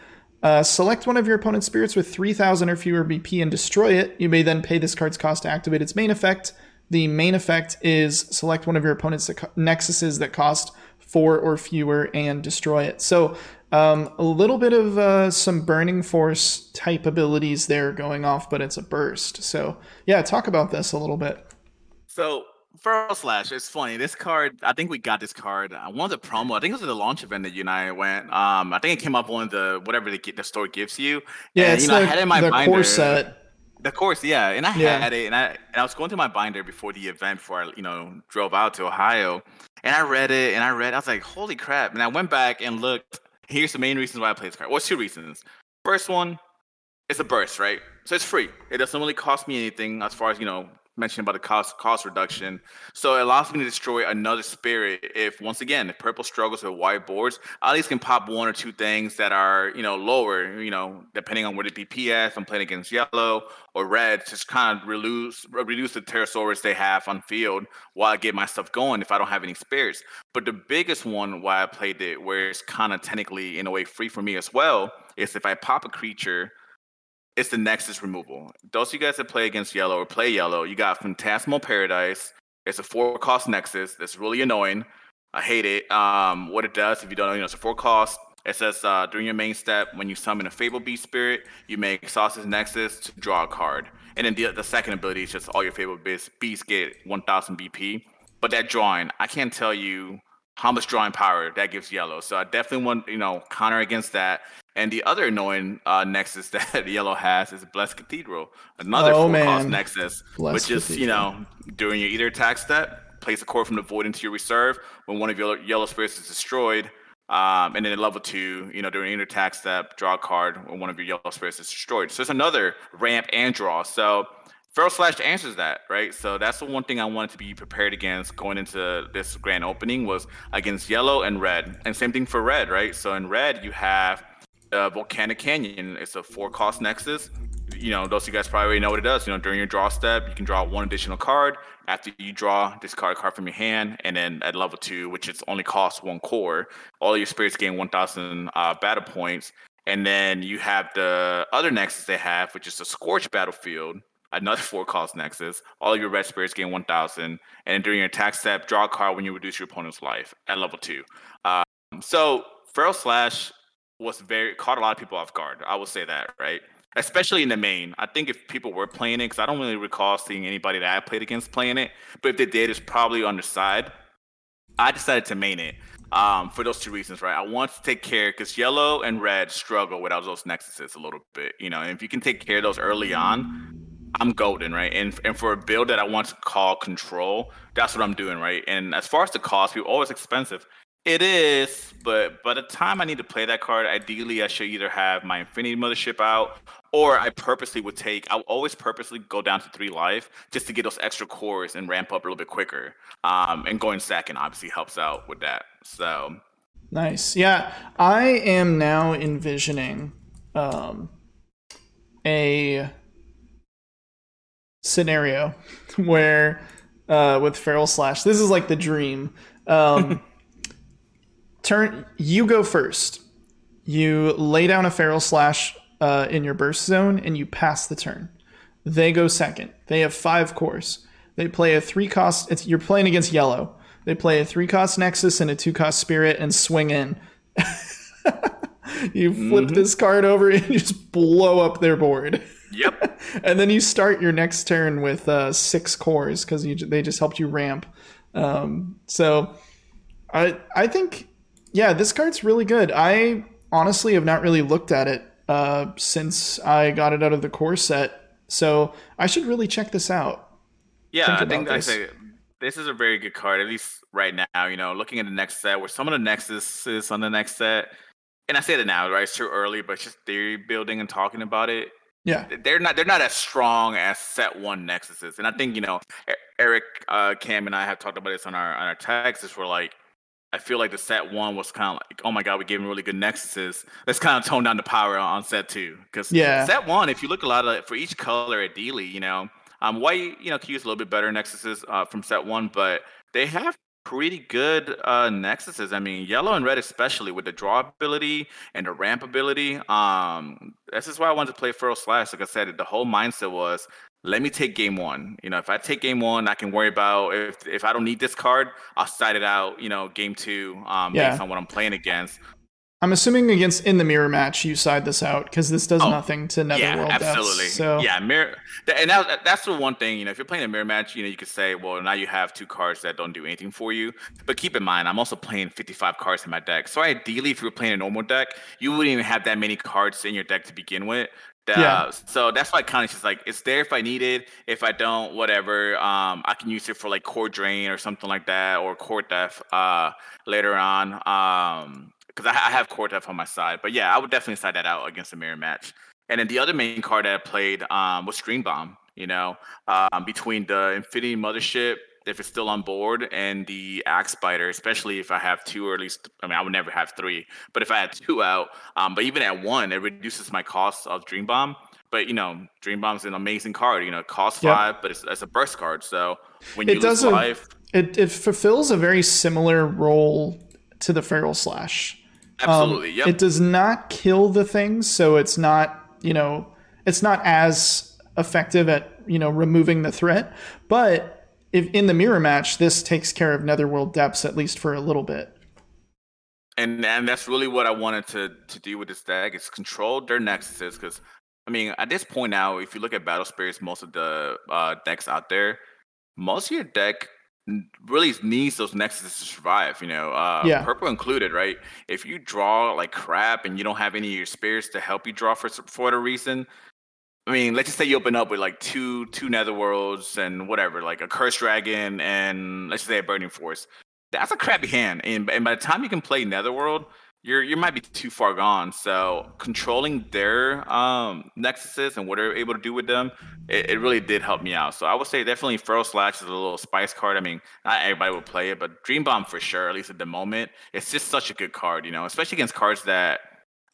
S1: Uh, select one of your opponent's spirits with 3,000 or fewer BP and destroy it. You may then pay this card's cost to activate its main effect. The main effect is select one of your opponent's nexuses that cost four or fewer and destroy it. So um, a little bit of uh, some burning force type abilities there going off, but it's a burst. So yeah, talk about this a little bit.
S2: So Feral Slash, it's funny. This card, I think we got this card. I one of the promo, I think it was the launch event that you and I went. Um, I think it came up on the whatever the, the store gives you.
S1: Yeah, and, it's you know, the, I had it in my the binder. core set.
S2: The course, yeah, and I yeah. had it, and I and I was going through my binder before the event, before I you know drove out to Ohio, and I read it, and I read, I was like, holy crap! And I went back and looked. Here's the main reasons why I play this card. What's two reasons? First one, it's a burst, right? So it's free. It doesn't really cost me anything as far as you know mentioned about the cost cost reduction. So it allows me to destroy another spirit if once again if purple struggles with white boards, I at least can pop one or two things that are, you know, lower, you know, depending on where the BP is. I'm playing against yellow or red, just kind of reduce reduce the Pterosaurus they have on field while I get my stuff going if I don't have any spirits. But the biggest one why I played it where it's kind of technically in a way free for me as well is if I pop a creature it's the Nexus removal. Those of you guys that play against yellow or play yellow, you got Phantasmal Paradise. It's a four cost Nexus. That's really annoying. I hate it. Um, what it does, if you don't know, you know, it's a four cost. It says uh, during your main step, when you summon a Fable Beast Spirit, you make Sausage Nexus to draw a card. And then the, the second ability is just all your Fable Beasts get 1000 BP. But that drawing, I can't tell you how much drawing power that gives yellow. So I definitely want, you know, counter against that. And the other annoying uh, nexus that Yellow has is Blessed Cathedral, another oh, full cost nexus, Blessed which is you know during your either attack step, place a core from the void into your reserve. When one of your yellow spirits is destroyed, um, and then at level two, you know during either attack step, draw a card when one of your yellow spirits is destroyed. So it's another ramp and draw. So Feral Slash answers that, right? So that's the one thing I wanted to be prepared against going into this grand opening was against yellow and red, and same thing for red, right? So in red you have uh, Volcanic Canyon. It's a four cost nexus. You know, those of you guys probably already know what it does. You know, during your draw step, you can draw one additional card. After you draw, discard a card from your hand, and then at level two, which is only costs one core, all your spirits gain 1,000 uh, battle points. And then you have the other nexus they have, which is the Scorch Battlefield, another four cost nexus. All of your red spirits gain 1,000. And then during your attack step, draw a card when you reduce your opponent's life at level two. Um, so Feral Slash was very caught a lot of people off guard. I will say that, right? Especially in the main. I think if people were playing it, because I don't really recall seeing anybody that I played against playing it, but if they did, it's probably on the side. I decided to main it um, for those two reasons, right? I want to take care because yellow and red struggle without those nexuses a little bit, you know. And if you can take care of those early on, I'm golden, right? And and for a build that I want to call control, that's what I'm doing, right? And as far as the cost, people always expensive. It is, but by the time I need to play that card, ideally I should either have my Infinity Mothership out, or I purposely would take. I will always purposely go down to three life just to get those extra cores and ramp up a little bit quicker. Um, and going second obviously helps out with that. So
S1: nice, yeah. I am now envisioning um, a scenario where uh, with Feral Slash, this is like the dream. Um, turn you go first. You lay down a Feral Slash uh, in your burst zone and you pass the turn. They go second. They have five cores. They play a three cost. It's, you're playing against yellow. They play a three cost Nexus and a two cost Spirit and swing in. you flip mm-hmm. this card over and you just blow up their board.
S2: Yep.
S1: and then you start your next turn with uh, six cores because they just helped you ramp. Um, so I I think yeah, this card's really good. I honestly have not really looked at it uh, since I got it out of the core set, so I should really check this out.
S2: Yeah, think I think this. I say this is a very good card, at least right now. You know, looking at the next set, where some of the nexus is on the next set, and I say it now, right? It's too early, but just theory building and talking about it.
S1: Yeah,
S2: they're not they're not as strong as set one nexuses, and I think you know Eric, uh, Cam, and I have talked about this on our on our texts. We're like I feel like the set one was kind of like, oh my god, we gave him really good nexuses. Let's kind of tone down the power on set two because
S1: yeah,
S2: set one, if you look a lot of for each color, ideally, you know, um, white, you know, can use a little bit better nexuses uh, from set one, but they have pretty good uh, nexuses. I mean, yellow and red especially with the draw ability and the ramp ability. Um, this is why I wanted to play Feral Slash. Like I said, the whole mindset was let me take game one. You know, if I take game one, I can worry about if if I don't need this card, I'll side it out. You know, game two, um, yeah. based on what I'm playing against.
S1: I'm assuming against in the mirror match you side this out because this does oh, nothing to Netherworld yeah, absolutely. Depths, so
S2: yeah, mirror, and that, that's the one thing you know. If you're playing a mirror match, you know you could say, well, now you have two cards that don't do anything for you. But keep in mind, I'm also playing 55 cards in my deck. So ideally, if you were playing a normal deck, you wouldn't even have that many cards in your deck to begin with. Uh, yeah. So that's why kind of just like it's there if I need it. If I don't, whatever. Um, I can use it for like core drain or something like that, or core death. Uh, later on. Um, because I, I, have core death on my side. But yeah, I would definitely side that out against a mirror match. And then the other main card that I played um was Dream Bomb. You know, um, between the Infinity Mothership if it's still on board and the axe biter especially if i have two or at least i mean i would never have three but if i had two out um, but even at one it reduces my cost of dream bomb but you know dream bomb's an amazing card you know it costs yep. five but it's, it's a burst card so when you it lose life
S1: it, it fulfills a very similar role to the feral slash
S2: absolutely um, yep.
S1: it does not kill the things so it's not you know it's not as effective at you know removing the threat but if in the mirror match, this takes care of Netherworld depths at least for a little bit.
S2: And and that's really what I wanted to to do with this deck is control their nexuses because I mean at this point now, if you look at Battle Spirits, most of the uh, decks out there, most of your deck really needs those nexuses to survive. You know, uh, yeah. purple included, right? If you draw like crap and you don't have any of your spirits to help you draw for for whatever reason, I mean, let's just say you open up with like two two netherworlds and whatever, like a cursed dragon and let's just say a burning force. That's a crappy hand, and, and by the time you can play netherworld, you're you might be too far gone. So controlling their um nexuses and what they're able to do with them, it, it really did help me out. So I would say definitely Feral Slash is a little spice card. I mean, not everybody would play it, but Dream Bomb for sure, at least at the moment. It's just such a good card, you know, especially against cards that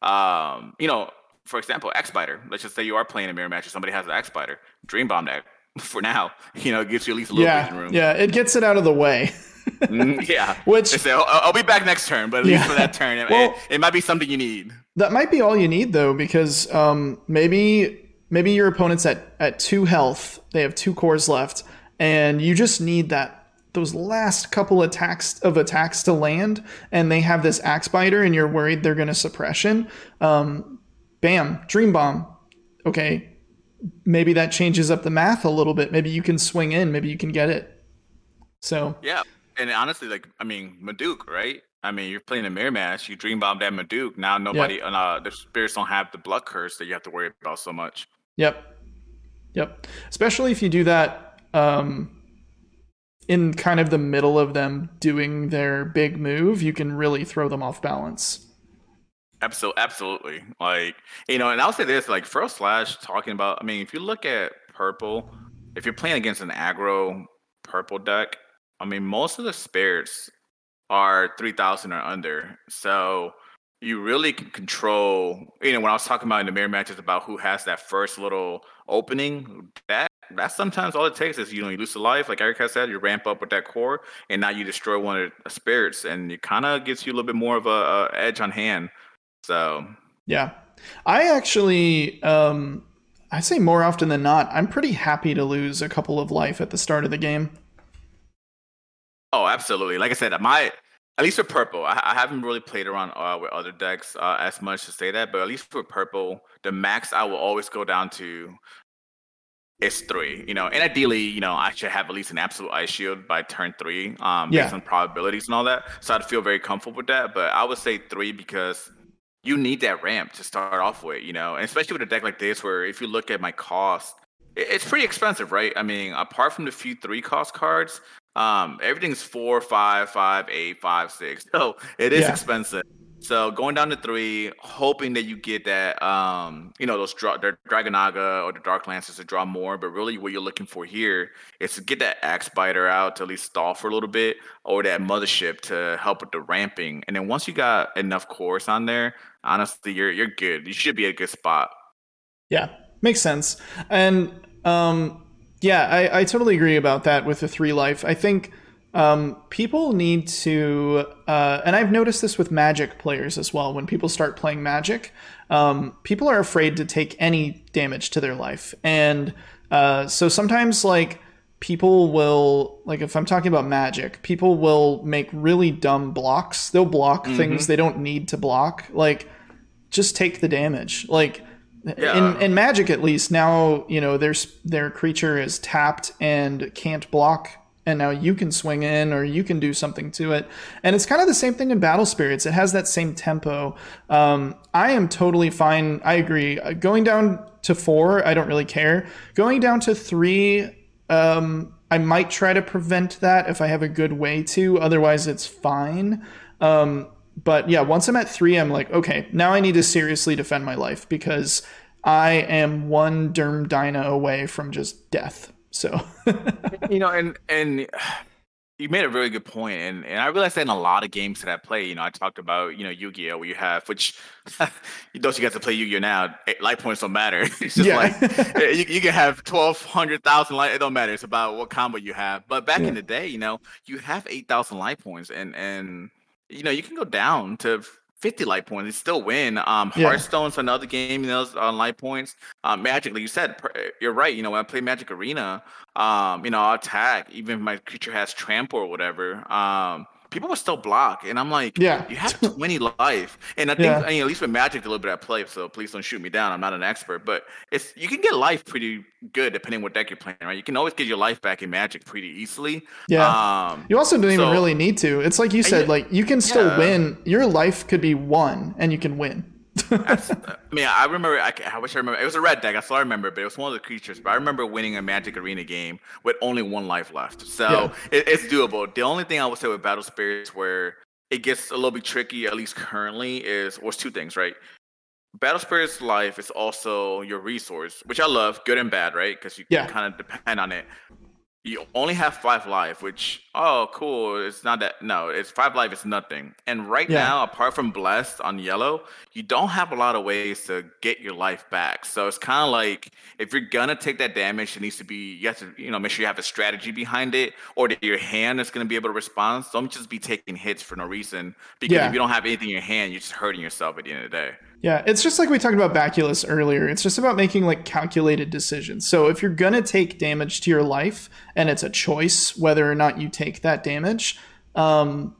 S2: um, you know, for example, X Biter. Let's just say you are playing a mirror match and somebody has an X Biter. Dream Bomb deck for now, you know, it gives you at least a little
S1: yeah,
S2: room.
S1: Yeah, it gets it out of the way.
S2: mm, yeah.
S1: Which
S2: say, I'll, I'll, be back next turn, but at yeah. least for that turn, it, well, it, it, might be something you need.
S1: That might be all you need though, because um, maybe maybe your opponent's at at two health, they have two cores left, and you just need that those last couple attacks of attacks to land, and they have this axe biter, and you're worried they're going to suppression. Um, bam, dream bomb. Okay, maybe that changes up the math a little bit. Maybe you can swing in. Maybe you can get it. So
S2: yeah, and honestly, like I mean, Maduke, right? I mean, you're playing a mirror match. You dream bomb that Maduke. Now nobody, yep. uh, the spirits don't have the blood curse that you have to worry about so much.
S1: Yep. Yep. Especially if you do that um, in kind of the middle of them doing their big move, you can really throw them off balance.
S2: Absolutely, absolutely. Like you know, and I'll say this: like Feral Slash talking about. I mean, if you look at purple, if you're playing against an aggro purple deck, I mean, most of the spirits are three thousand or under. So you really can control. You know, when I was talking about in the mirror matches about who has that first little opening, that that's sometimes all it takes is you know you lose a life, like Eric has said, you ramp up with that core, and now you destroy one of the spirits, and it kind of gives you a little bit more of a, a, edge on hand. So
S1: yeah, I actually, um, I say more often than not, I'm pretty happy to lose a couple of life at the start of the game.
S2: Oh, absolutely. Like I said, my at least with purple, I, I haven't really played around uh, with other decks uh, as much to say that, but at least for purple, the max I will always go down to is three. You know, and ideally, you know, I should have at least an absolute ice shield by turn three, um, based yeah. on probabilities and all that. So I'd feel very comfortable with that. But I would say three because you need that ramp to start off with, you know, and especially with a deck like this, where if you look at my cost, it's pretty expensive, right? I mean, apart from the few three cost cards, um, everything's four, five, five, eight, five, six. So it is yeah. expensive. So going down to three, hoping that you get that, um, you know, those dra- the Dragonaga or the Dark Lancers to draw more. But really, what you're looking for here is to get that Axe Biter out to at least stall for a little bit, or that Mothership to help with the ramping. And then once you got enough cores on there, honestly, you're you're good. You should be a good spot.
S1: Yeah, makes sense. And um, yeah, I, I totally agree about that with the three life. I think um, people need to, uh, and I've noticed this with Magic players as well. When people start playing Magic, um, people are afraid to take any damage to their life, and uh, so sometimes like people will like if I'm talking about Magic, people will make really dumb blocks. They'll block mm-hmm. things they don't need to block. Like just take the damage. Like yeah. in in Magic, at least now you know there's their creature is tapped and can't block, and now you can swing in or you can do something to it. And it's kind of the same thing in Battle Spirits. It has that same tempo. Um, I am totally fine. I agree. Uh, going down to four, I don't really care. Going down to three. Um, I might try to prevent that if I have a good way to. Otherwise, it's fine. Um, but yeah, once I'm at three, I'm like, okay, now I need to seriously defend my life because I am one Derm Dyna away from just death. So
S2: you know, and and you made a really good point, and and I realized that in a lot of games that I play, you know, I talked about you know Yu-Gi-Oh, where you have which those you get to play Yu-Gi-Oh now, eh, light points don't matter. It's just yeah. like eh, you, you can have twelve hundred thousand light, it don't matter. It's about what combo you have. But back yeah. in the day, you know, you have eight thousand light points, and and you know, you can go down to 50 light points and still win. Um, yeah. Hearthstone's another game, you know, on light points. Um, Magic, like you said, you're right. You know, when I play Magic Arena, um, you know, I'll attack even if my creature has trample or whatever. Um, people will still block, and I'm like, yeah, you have 20 life, and I think yeah. I mean, at least with Magic, a little bit I play, so please don't shoot me down. I'm not an expert, but it's you can get life pretty good depending what deck you're playing, right? You can always get your life back in Magic pretty easily.
S1: Yeah. Um, you also don't so, even really need to. It's like you said, like you can still yeah. win. Your life could be one, and you can win.
S2: I mean, I remember. I, I, wish I remember. It was a red deck. I still remember, but it was one of the creatures. But I remember winning a Magic Arena game with only one life left. So yeah. it, it's doable. The only thing I would say with Battle Spirits where it gets a little bit tricky, at least currently, is was two things, right? Battle Spirits life is also your resource, which I love, good and bad, right? Because you yeah. kind of depend on it you only have five life, which oh cool. It's not that no, it's five life It's nothing. And right yeah. now, apart from blessed on yellow, you don't have a lot of ways to get your life back. So it's kind of like if you're gonna take that damage, it needs to be you have to you know make sure you have a strategy behind it, or that your hand is gonna be able to respond. Don't just be taking hits for no reason because yeah. if you don't have anything in your hand, you're just hurting yourself at the end of the day.
S1: Yeah, it's just like we talked about Baculus earlier. It's just about making like calculated decisions. So if you're going to take damage to your life and it's a choice whether or not you take that damage, um,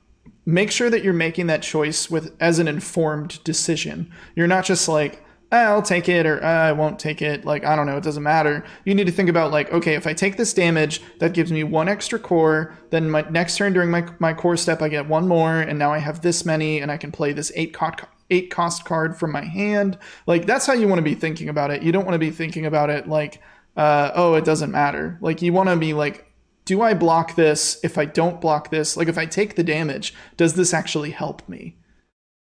S1: make sure that you're making that choice with as an informed decision. You're not just like, ah, I'll take it or ah, I won't take it. Like, I don't know, it doesn't matter. You need to think about like, okay, if I take this damage, that gives me one extra core. Then my next turn during my, my core step, I get one more. And now I have this many and I can play this eight cost eight cost card from my hand. Like that's how you want to be thinking about it. You don't want to be thinking about it like, uh, oh, it doesn't matter. Like you want to be like, do I block this? If I don't block this, like if I take the damage, does this actually help me?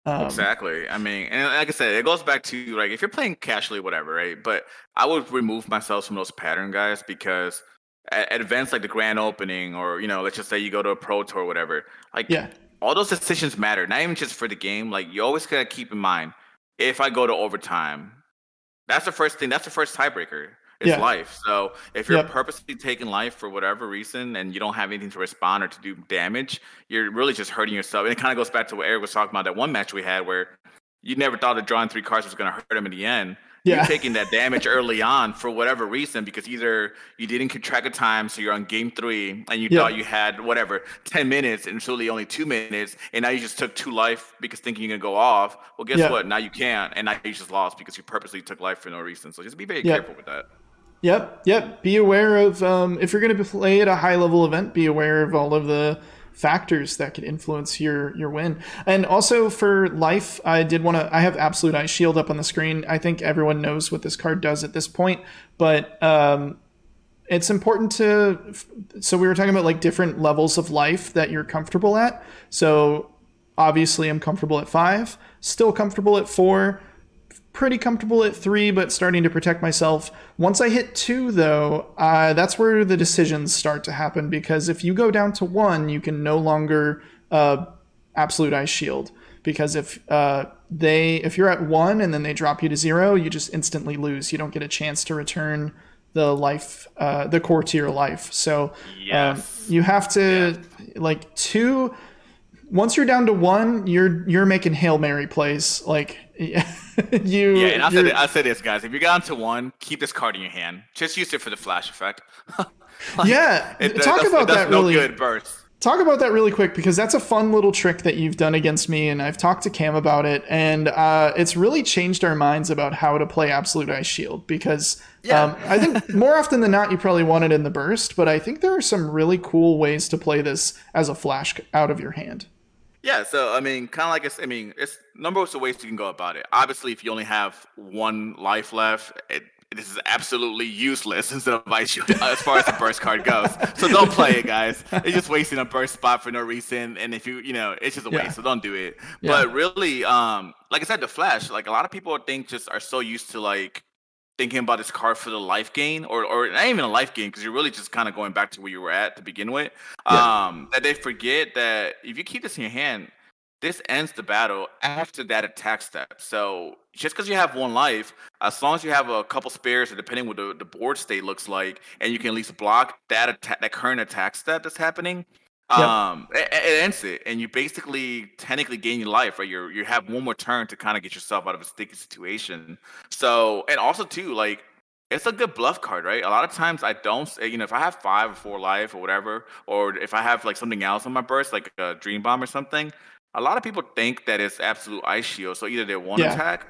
S2: Um, exactly. I mean, and like I said, it goes back to like if you're playing casually, whatever, right? But I would remove myself from those pattern guys because at, at events like the grand opening, or you know, let's just say you go to a pro tour, or whatever. Like, yeah all those decisions matter, not even just for the game. Like you always gotta keep in mind, if I go to overtime, that's the first thing. That's the first tiebreaker. It's yeah. life. So if you're yep. purposely taking life for whatever reason and you don't have anything to respond or to do damage, you're really just hurting yourself. And it kind of goes back to what Eric was talking about that one match we had where you never thought that drawing three cards was going to hurt him in the end yeah. you're taking that damage early on for whatever reason because either you didn't keep track of time, so you're on game three and you yeah. thought you had whatever ten minutes and it's really only two minutes, and now you just took two life because thinking you're gonna go off. Well, guess yeah. what? Now you can't, and now you just lost because you purposely took life for no reason. So just be very careful with that.
S1: Yep, yep. Be aware of um, if you're going to play at a high level event. Be aware of all of the factors that could influence your your win. And also for life, I did want to. I have absolute ice shield up on the screen. I think everyone knows what this card does at this point, but um, it's important to. So we were talking about like different levels of life that you're comfortable at. So obviously, I'm comfortable at five. Still comfortable at four pretty comfortable at three, but starting to protect myself. Once I hit two, though, uh, that's where the decisions start to happen because if you go down to one, you can no longer uh, absolute ice shield. Because if uh, they if you're at one and then they drop you to zero, you just instantly lose. You don't get a chance to return the life, uh, the core to your life. So um, yes. you have to yeah. like two. Once you're down to one, you're you're making hail mary plays like. you.
S2: Yeah, and I'll say, I'll say this, guys. If you got onto one, keep this card in your hand. Just use it for the flash effect.
S1: like, yeah, it, talk it about that no really. Good burst. Talk about that really quick because that's a fun little trick that you've done against me, and I've talked to Cam about it, and uh, it's really changed our minds about how to play Absolute Ice Shield. Because yeah. um, I think more often than not, you probably want it in the burst, but I think there are some really cool ways to play this as a flash out of your hand.
S2: Yeah, so I mean, kind of like it's, I mean, it's number of ways you can go about it. Obviously, if you only have one life left, it, this is absolutely useless instead of ice shield as far as the burst card goes. So don't play it, guys. It's just wasting a burst spot for no reason. And if you, you know, it's just a waste. Yeah. So don't do it. Yeah. But really, um, like I said, the flash, like a lot of people think just are so used to like thinking about this card for the life gain or or not even a life gain because you're really just kind of going back to where you were at to begin with yeah. um that they forget that if you keep this in your hand this ends the battle after that attack step so just because you have one life as long as you have a couple spares or depending what the, the board state looks like and you can at least block that attack that current attack step that's happening Yep. Um, it, it, ends it, and you basically technically gain your life, right? You you have one more turn to kind of get yourself out of a sticky situation. So, and also too, like it's a good bluff card, right? A lot of times I don't, you know, if I have five or four life or whatever, or if I have like something else on my burst, like a dream bomb or something, a lot of people think that it's absolute ice shield. So either they one yeah. attack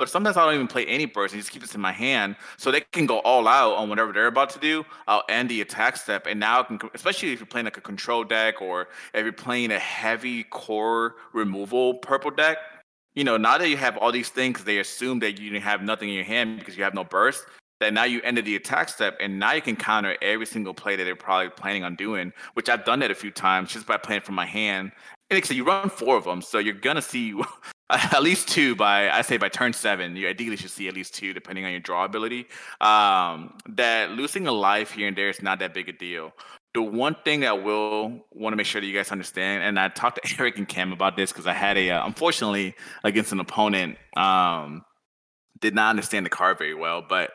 S2: but sometimes I don't even play any burst and just keep this in my hand so they can go all out on whatever they're about to do. Uh, I'll end the attack step. And now I can, especially if you're playing like a control deck or if you're playing a heavy core removal purple deck, you know, now that you have all these things, they assume that you have nothing in your hand because you have no burst. Then now you ended the attack step, and now you can counter every single play that they're probably planning on doing. Which I've done that a few times just by playing from my hand. And so you run four of them, so you're gonna see at least two by I say by turn seven. You ideally should see at least two, depending on your draw ability. Um, that losing a life here and there is not that big a deal. The one thing that will want to make sure that you guys understand, and I talked to Eric and Cam about this because I had a uh, unfortunately against an opponent um, did not understand the card very well, but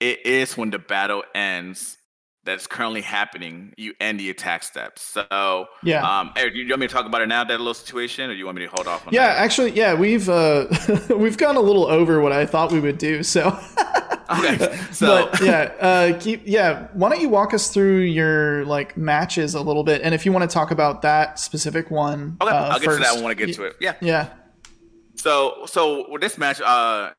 S2: it is when the battle ends that's currently happening, you end the attack steps. So, yeah. Um, Eric, do you want me to talk about it now, that little situation, or do you want me to hold off?
S1: yeah,
S2: that?
S1: actually, yeah, we've uh, we've gone a little over what I thought we would do. So, okay. So, but, yeah, uh, keep yeah. Why don't you walk us through your like matches a little bit, and if you want to talk about that specific one,
S2: okay,
S1: uh,
S2: I'll get first. to that when I get to it. Yeah,
S1: yeah.
S2: So, so with this match, uh,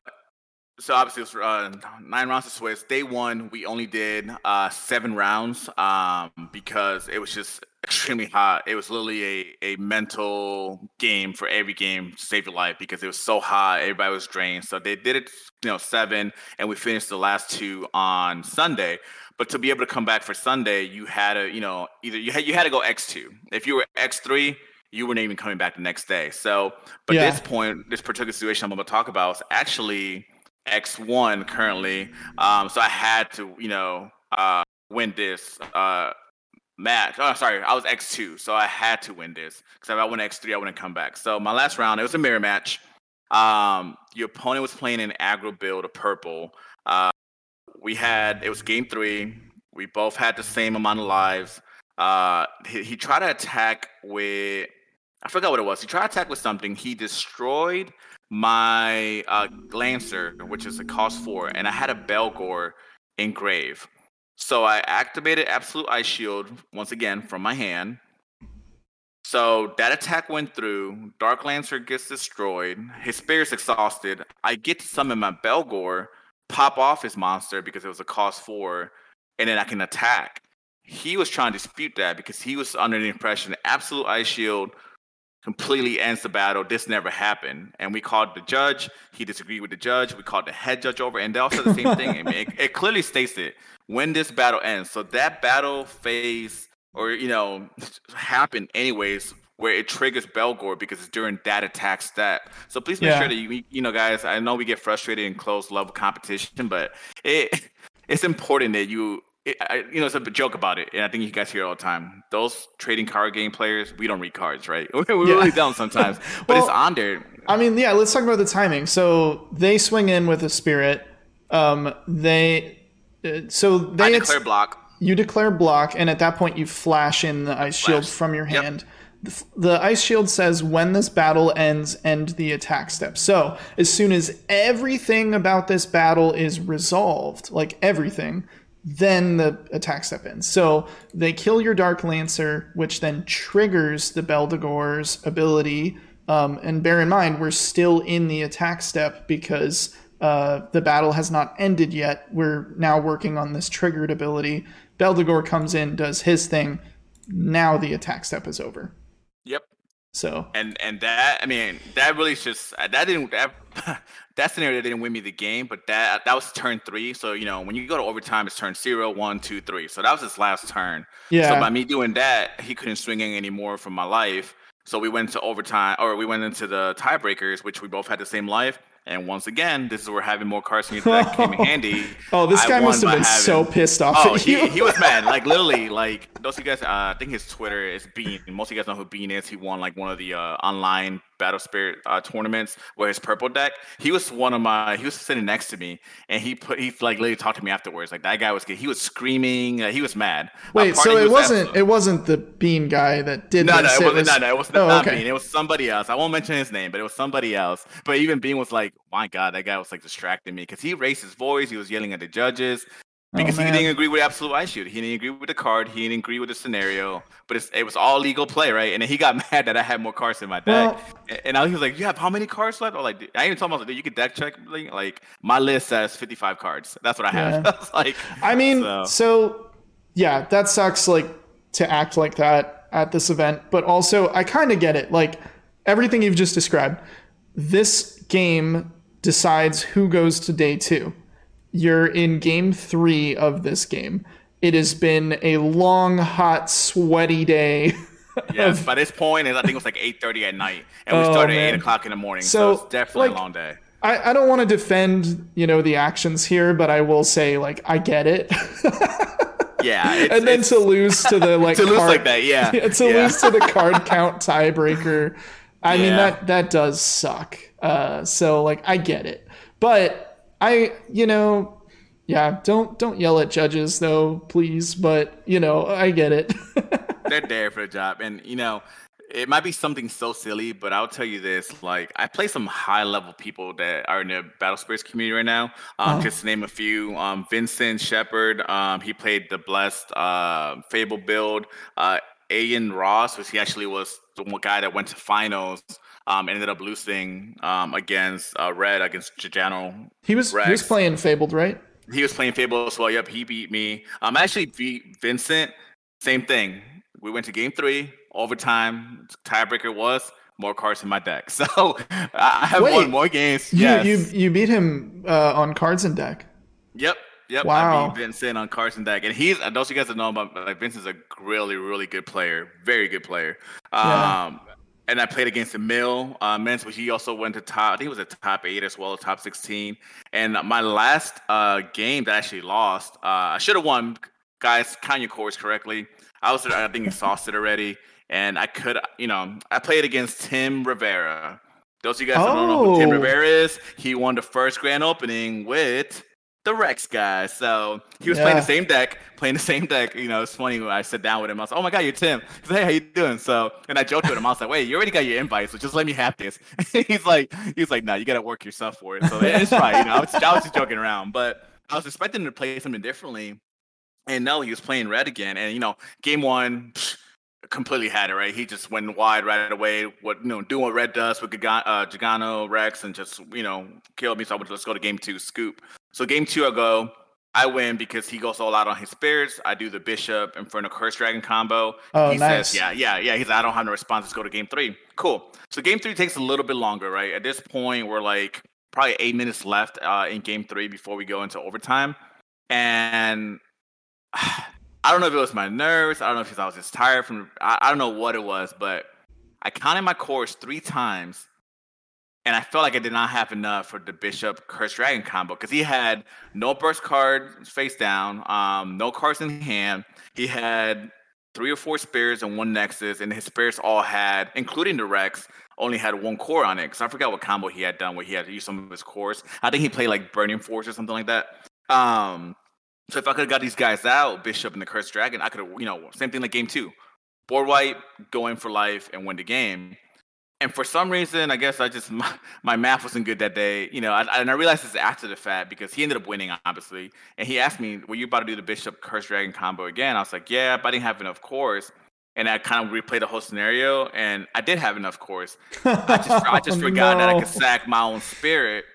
S2: so obviously it was uh, nine rounds of Swiss. Day one, we only did uh, seven rounds um, because it was just extremely hot. It was literally a, a mental game for every game to save your life because it was so hot. Everybody was drained. So they did it, you know, seven, and we finished the last two on Sunday. But to be able to come back for Sunday, you had to, you know, either you had you had to go X two. If you were X three, you weren't even coming back the next day. So, but yeah. this point, this particular situation I'm going to talk about is actually X1 currently. Um, so I had to, you know, uh, win this uh, match. Oh, sorry, I was X2, so I had to win this because if I went X3, I wouldn't come back. So my last round, it was a mirror match. Um, your opponent was playing an aggro build of purple. Uh, we had it was game three. We both had the same amount of lives. Uh, he, he tried to attack with I forgot what it was. He tried to attack with something. He destroyed my uh, Lancer, which is a cost four, and I had a Belgor engrave. So I activated Absolute Ice Shield once again from my hand. So that attack went through. Dark Lancer gets destroyed. His spirit's exhausted. I get to summon my Belgor, pop off his monster because it was a cost four, and then I can attack. He was trying to dispute that because he was under the impression Absolute Ice Shield completely ends the battle. This never happened. And we called the judge. He disagreed with the judge. We called the head judge over, and they all said the same thing. I mean, it, it, clearly states it when this battle ends. So that battle phase, or you know, happened anyways. Where it triggers Belgor because it's during that attack step. So please make yeah. sure that you, you know, guys. I know we get frustrated in close level competition, but it it's important that you it, I, you know, it's a joke about it, and I think you guys hear it all the time. Those trading card game players, we don't read cards, right? we yeah. really don't sometimes, but well, it's on there.
S1: I mean, yeah. Let's talk about the timing. So they swing in with a spirit. Um, they uh, so they I
S2: declare block.
S1: You declare block, and at that point, you flash in the ice flash. shield from your hand. Yep. The, the ice shield says when this battle ends, end the attack step. So as soon as everything about this battle is resolved, like everything, then the attack step ends. So they kill your Dark Lancer, which then triggers the Beldegor's ability. Um, and bear in mind, we're still in the attack step because uh, the battle has not ended yet. We're now working on this triggered ability. Beldegor comes in, does his thing. Now the attack step is over. So
S2: and and that I mean that really just that didn't that that scenario didn't win me the game, but that that was turn three. So you know when you go to overtime, it's turn zero, one, two, three. So that was his last turn. Yeah. So by me doing that, he couldn't swing in anymore from my life. So we went to overtime, or we went into the tiebreakers, which we both had the same life. And once again, this is where having more cards in your deck came in handy.
S1: oh, this guy must have been having, so pissed off. Oh,
S2: he, he was mad. Like literally, like those of you guys. Uh, I think his Twitter is Bean. Most of you guys know who Bean is. He won like one of the uh, online Battle Spirit uh, tournaments where his purple deck. He was one of my. He was sitting next to me, and he put he like literally talked to me afterwards. Like that guy was he was screaming. Uh, he was mad.
S1: Wait, so it was not it wasn't the Bean guy that did
S2: no
S1: this.
S2: no it, was, no no it was oh, not okay. Bean. It was somebody else. I won't mention his name, but it was somebody else. But even Bean was like, my God, that guy was like distracting me because he raised his voice. He was yelling at the judges. Because oh, he didn't agree with absolute ice shield. He didn't agree with the card. He didn't agree with the scenario. But it was all legal play, right? And then he got mad that I had more cards in my deck. Well, and I was like, "You have how many cards left?" Or like, I even told him, "Like, you could deck check." Like, my list says fifty-five cards. That's what I have. Yeah. I like,
S1: I mean, so. so yeah, that sucks. Like to act like that at this event, but also I kind of get it. Like everything you've just described, this game decides who goes to day two you're in game three of this game. It has been a long, hot, sweaty day.
S2: yes, of... by this point, I think it was like eight thirty at night, and we oh, started at eight o'clock in the morning. So, so it's definitely like, a long day.
S1: I, I don't want to defend, you know, the actions here, but I will say, like, I get it.
S2: yeah,
S1: it's, and then it's... to lose to the like
S2: to card, lose like that, yeah,
S1: yeah to
S2: yeah.
S1: lose to the card count tiebreaker. I yeah. mean that that does suck. Uh, so like I get it, but I, you know, yeah, don't don't yell at judges though, please. But you know, I get it.
S2: They're there for the job, and you know, it might be something so silly, but I'll tell you this: like, I play some high level people that are in the Battle Spirits community right now. Um, uh-huh. Just to name a few: um, Vincent Shepard. Um, he played the Blessed uh, Fable build. Uh, Ian Ross, which he actually was the one guy that went to finals um, ended up losing um, against uh, Red against Giuliano.
S1: He was Rex. he was playing Fabled, right?
S2: He was playing Fabled as well. Yep, he beat me. Um, actually beat Vincent. Same thing. We went to game three, overtime. Tiebreaker was more cards in my deck. So I have Wait, won more games.
S1: You yes. you you beat him uh, on cards in deck.
S2: Yep. Yep, wow. I beat Vincent on Carson deck, and he's. I those you guys know about like Vincent's a really, really good player, very good player. Yeah. And I played against Emil uh, Men's, which he also went to top. I think it was a top eight as well, top sixteen. And my last uh, game that I actually lost, uh, I should have won. Guys, count your cores correctly. I was, I think, exhausted already, and I could, you know, I played against Tim Rivera. Those of you guys oh. don't know who Tim oh. Rivera is, he won the first grand opening with the Rex guy. So he was yeah. playing the same deck, playing the same deck. You know, it's funny when I sit down with him. I was like, "Oh my god, you're Tim." He's like, "Hey, how you doing?" So, and I joked with him. I was like, "Wait, you already got your invite, so just let me have this." he's like, "He's like, no, nah, you got to work yourself for it." So it's fine. You know, I was, I was just joking around, but I was expecting to play something differently. And no, he was playing red again. And you know, game one. Psh, completely had it right. He just went wide right away. What you know, doing what Red does with uh, Gigano, Rex, and just you know killed me. So I went, let's go to game two, scoop. So game two, I go. I win because he goes all out on his spirits. I do the bishop in front of curse dragon combo.
S1: Oh,
S2: he
S1: nice.
S2: says, yeah, yeah, yeah. He's like, I don't have no response. Let's go to game three. Cool. So game three takes a little bit longer, right? At this point, we're like probably eight minutes left uh, in game three before we go into overtime. And I don't know if it was my nerves. I don't know if I was just tired from. I, I don't know what it was, but I counted my cores three times, and I felt like I did not have enough for the Bishop Curse Dragon combo because he had no burst card face down, um, no cards in hand. He had three or four spirits and one nexus, and his spirits all had, including the Rex, only had one core on it. Because I forgot what combo he had done where he had to use some of his cores. I think he played like Burning Force or something like that. Um, so if I could have got these guys out, Bishop and the Curse Dragon, I could have, you know, same thing like game two. Board wipe, go in for life and win the game. And for some reason, I guess I just my, my math wasn't good that day, you know. I, and I realized this after the fact because he ended up winning, obviously. And he asked me, "Were you about to do the Bishop Curse Dragon combo again?" I was like, "Yeah, but I didn't have enough cores." And I kind of replayed the whole scenario, and I did have enough cores. I just I just forgot no. that I could sack my own spirit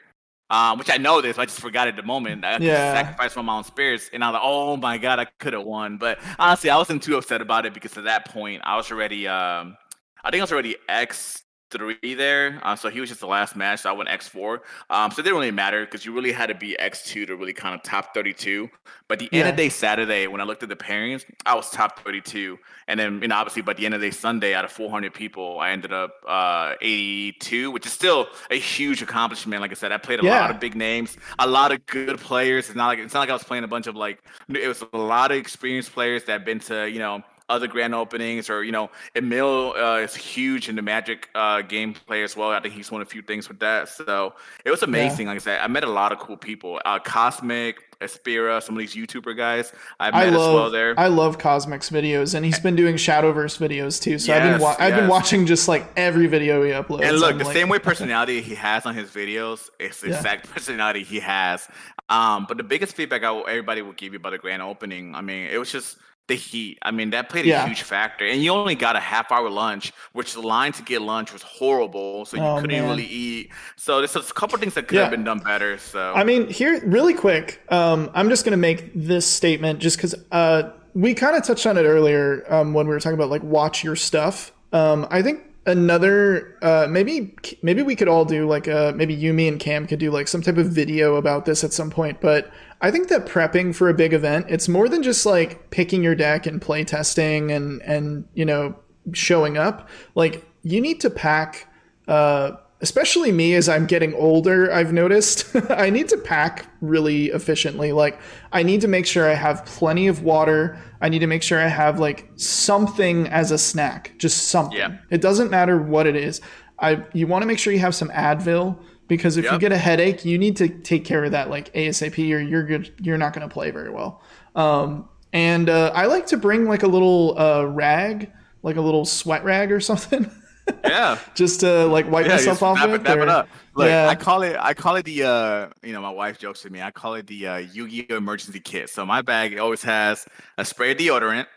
S2: um, which I know this, I just forgot at the moment. I yeah. sacrificed my own spirits, and I was like, "Oh my god, I could have won." But honestly, I wasn't too upset about it because at that point, I was already, um, I think I was already X three there. Uh, so he was just the last match. So I went X four. Um, so it didn't really matter because you really had to be X two to really kind of top thirty two. But the yeah. end of day Saturday, when I looked at the pairings, I was top thirty two. And then you know obviously by the end of the day Sunday, out of four hundred people, I ended up uh, eighty two, which is still a huge accomplishment. Like I said, I played a yeah. lot of big names, a lot of good players. It's not like it's not like I was playing a bunch of like it was a lot of experienced players that have been to you know other grand openings, or you know, Emil uh, is huge in the Magic uh, gameplay as well. I think he's won a few things with that. So it was amazing. Yeah. Like I said, I met a lot of cool people. Uh, Cosmic, Aspira, some of these YouTuber guys I met I love, as well there.
S1: I love Cosmic's videos, and he's been doing Shadowverse videos too. So yes, I've been wa- I've been watching just like every video he uploads.
S2: And look, the like, same way personality he has on his videos, it's the yeah. exact personality he has. Um, but the biggest feedback I, everybody will give you about the grand opening, I mean, it was just the heat. I mean, that played a yeah. huge factor. And you only got a half hour lunch, which the line to get lunch was horrible. So you oh, couldn't man. really eat. So there's a couple things that could yeah. have been done better. So
S1: I mean, here really quick, um, I'm just gonna make this statement just because uh, we kind of touched on it earlier um, when we were talking about like watch your stuff. Um, I think another uh, maybe maybe we could all do like a, uh, maybe you me and cam could do like some type of video about this at some point but i think that prepping for a big event it's more than just like picking your deck and play testing and and you know showing up like you need to pack uh, especially me as I'm getting older, I've noticed I need to pack really efficiently. Like, I need to make sure I have plenty of water. I need to make sure I have like something as a snack, just something. Yeah. It doesn't matter what it is. I you want to make sure you have some Advil because if yep. you get a headache, you need to take care of that like ASAP, or you're good. You're not going to play very well. Um, and uh, I like to bring like a little uh, rag, like a little sweat rag or something.
S2: Yeah.
S1: just to like wipe yeah, myself off
S2: with. It, it up. Yeah. I call it I call it the uh you know, my wife jokes with me, I call it the uh Yu-Gi-Oh emergency kit. So my bag always has a spray of deodorant.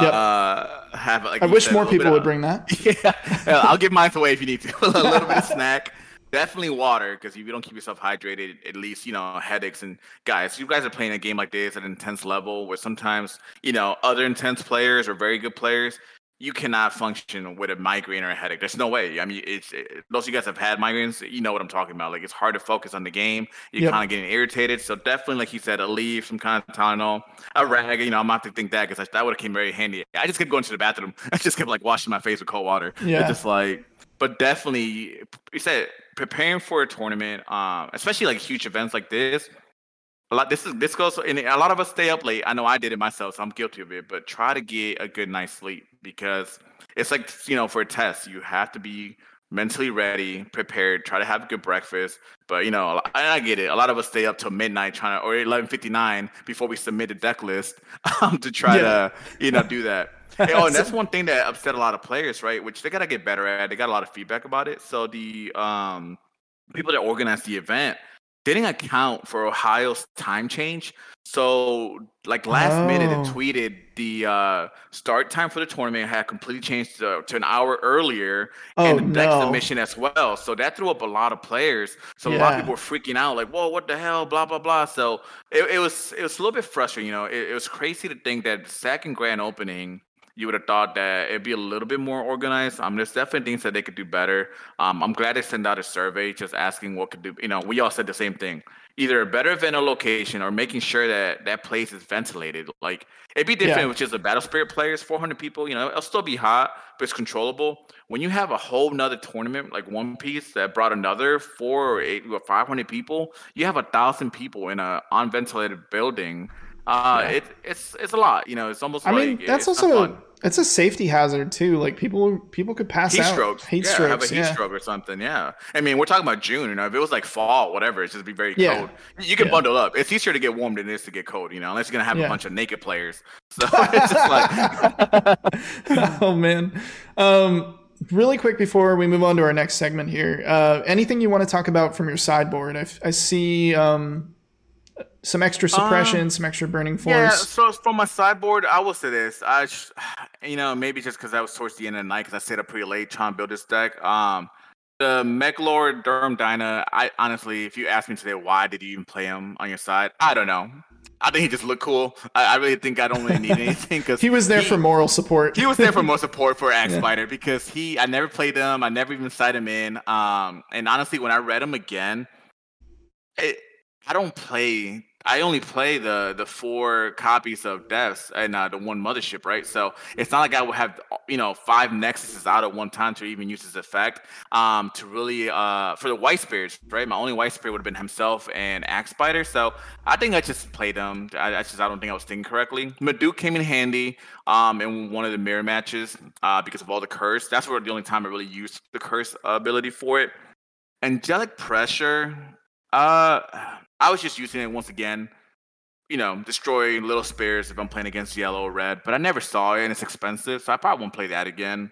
S2: Yep. Uh, have like
S1: I wish said, more people would of, bring that.
S2: Yeah, I'll give mine away if you need to. a little bit of snack, definitely water because if you don't keep yourself hydrated, at least you know headaches and guys. You guys are playing a game like this at an intense level where sometimes you know other intense players or very good players you cannot function with a migraine or a headache. There's no way. I mean, it's it, those of you guys have had migraines, you know what I'm talking about. Like it's hard to focus on the game. You're yep. kind of getting irritated. So definitely, like you said, Aleve, some kind of Tylenol, a rag. You know, I'm not to think that because that would have came very handy. I just kept going to the bathroom. I just kept like washing my face with cold water. Yeah, it's just like. But definitely, you said preparing for a tournament, um, especially like huge events like this a lot this is this goes and a lot of us stay up late i know i did it myself so i'm guilty of it but try to get a good night's sleep because it's like you know for a test you have to be mentally ready, prepared, try to have a good breakfast. But you know, I, I get it. A lot of us stay up till midnight trying to, or eleven fifty nine before we submit a deck list um, to try yeah. to, you know, do that. Oh, and that's one thing that upset a lot of players, right? Which they gotta get better at. They got a lot of feedback about it. So the um, people that organized the event didn't account for Ohio's time change. So, like last oh. minute, it oh. tweeted the uh, start time for the tournament had completely changed to, to an hour earlier, oh, and the no. next submission as well. So that threw up a lot of players. So yeah. a lot of people were freaking out, like, "Whoa, what the hell?" Blah blah blah. So it, it was it was a little bit frustrating. You know, it, it was crazy to think that second grand opening you would have thought that it'd be a little bit more organized. Um, there's definitely things that they could do better. Um, I'm glad they sent out a survey just asking what could do. You know, we all said the same thing: either a better venue location or making sure that that place is ventilated. Like it'd be different yeah. with just a Battle Spirit players, 400 people. You know, it'll still be hot, but it's controllable. When you have a whole nother tournament like One Piece that brought another four or eight or 500 people, you have a thousand people in a unventilated building uh, yeah. it, it's it's a lot. You know, it's almost.
S1: I
S2: like,
S1: mean, that's also it's a safety hazard too. Like people people could pass
S2: heat
S1: out.
S2: Strokes. Heat yeah, strokes. Have a heat yeah. stroke or something. Yeah. I mean, we're talking about June. You know, if it was like fall, whatever, it's just be very yeah. cold. You can bundle up. It's easier to get warm than it is to get cold. You know, unless you're gonna have a bunch of naked players. So it's just
S1: like. oh man. Um, really quick before we move on to our next segment here, uh, anything you want to talk about from your sideboard? I, I see um, some extra suppression, um, some extra burning force. Yeah,
S2: so from my sideboard, I will say this. I, you know, maybe just because I was towards the end of the night, because I stayed up pretty late trying to build this deck. Um, the Mechlord Durham Dyna, I honestly, if you ask me today, why did you even play him on your side? I don't know. I think he just looked cool. I, I really think I don't really need anything because
S1: he was there he, for moral support.
S2: he was there for more support for Axe yeah. Spider because he, I never played him. I never even signed him in. Um, and honestly, when I read him again, it, I don't play I only play the the four copies of Deaths and uh, the one mothership, right? So it's not like I would have you know five Nexuses out at one time to even use his effect. Um, to really uh for the White Spirits, right? My only White Spirit would have been himself and Axe Spider. So I think I just played them. I, I just I don't think I was thinking correctly. Maduke came in handy um in one of the mirror matches uh because of all the curse. That's where the only time I really used the curse ability for it. Angelic pressure. Uh I was just using it once again, you know, destroying little spares if I'm playing against yellow or red. But I never saw it, and it's expensive, so I probably won't play that again.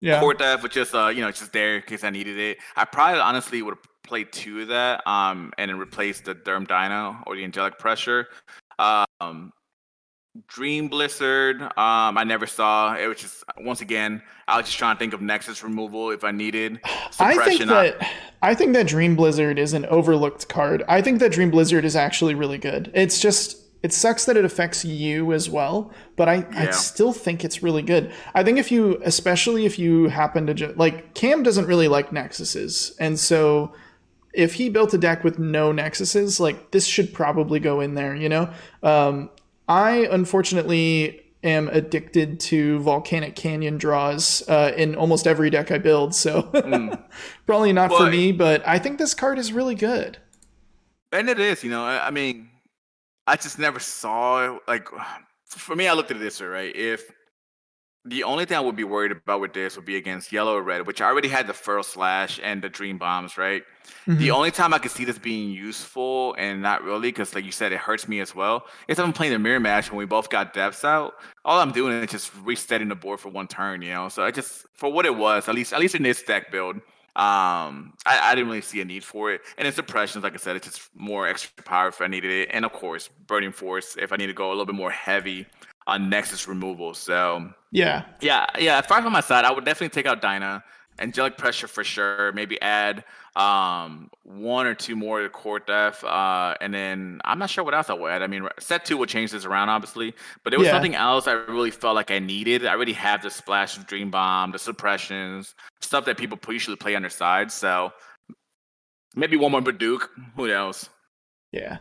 S2: Yeah, Court Theft was just uh, you know, just there in case I needed it. I probably honestly would have played two of that, um, and then replaced the Derm Dyna or the Angelic Pressure. Um, Dream Blizzard, um, I never saw. It was just once again, I was just trying to think of Nexus removal if I needed.
S1: I think that I think that Dream Blizzard is an overlooked card. I think that Dream Blizzard is actually really good. It's just it sucks that it affects you as well, but I, yeah. I still think it's really good. I think if you, especially if you happen to just like Cam doesn't really like Nexuses, and so if he built a deck with no Nexuses, like this should probably go in there. You know, um, I unfortunately am addicted to volcanic canyon draws uh, in almost every deck I build, so mm. probably not well, for me. But I think this card is really good.
S2: And it is, you know. I mean, I just never saw like for me. I looked at it this way, right? If the only thing I would be worried about with this would be against yellow or red, which I already had the Feral Slash and the dream bombs, right? Mm-hmm. The only time I could see this being useful and not really, because like you said, it hurts me as well, is if I'm playing the mirror match when we both got depths out. All I'm doing is just resetting the board for one turn, you know. So I just for what it was, at least at least in this deck build, um, I, I didn't really see a need for it. And in suppressions, like I said, it's just more extra power if I needed it, and of course, burning force if I need to go a little bit more heavy on Nexus removal. So
S1: yeah,
S2: yeah, yeah. If I on my side, I would definitely take out Dyna, Angelic Pressure for sure. Maybe add um one or two more to Court Death, uh, and then I'm not sure what else I would add. I mean, set two will change this around, obviously, but there was yeah. nothing else I really felt like I needed. I already have the splash of Dream Bomb, the suppressions, stuff that people usually play on their side. So maybe one more Duke. Who knows?
S1: Yeah.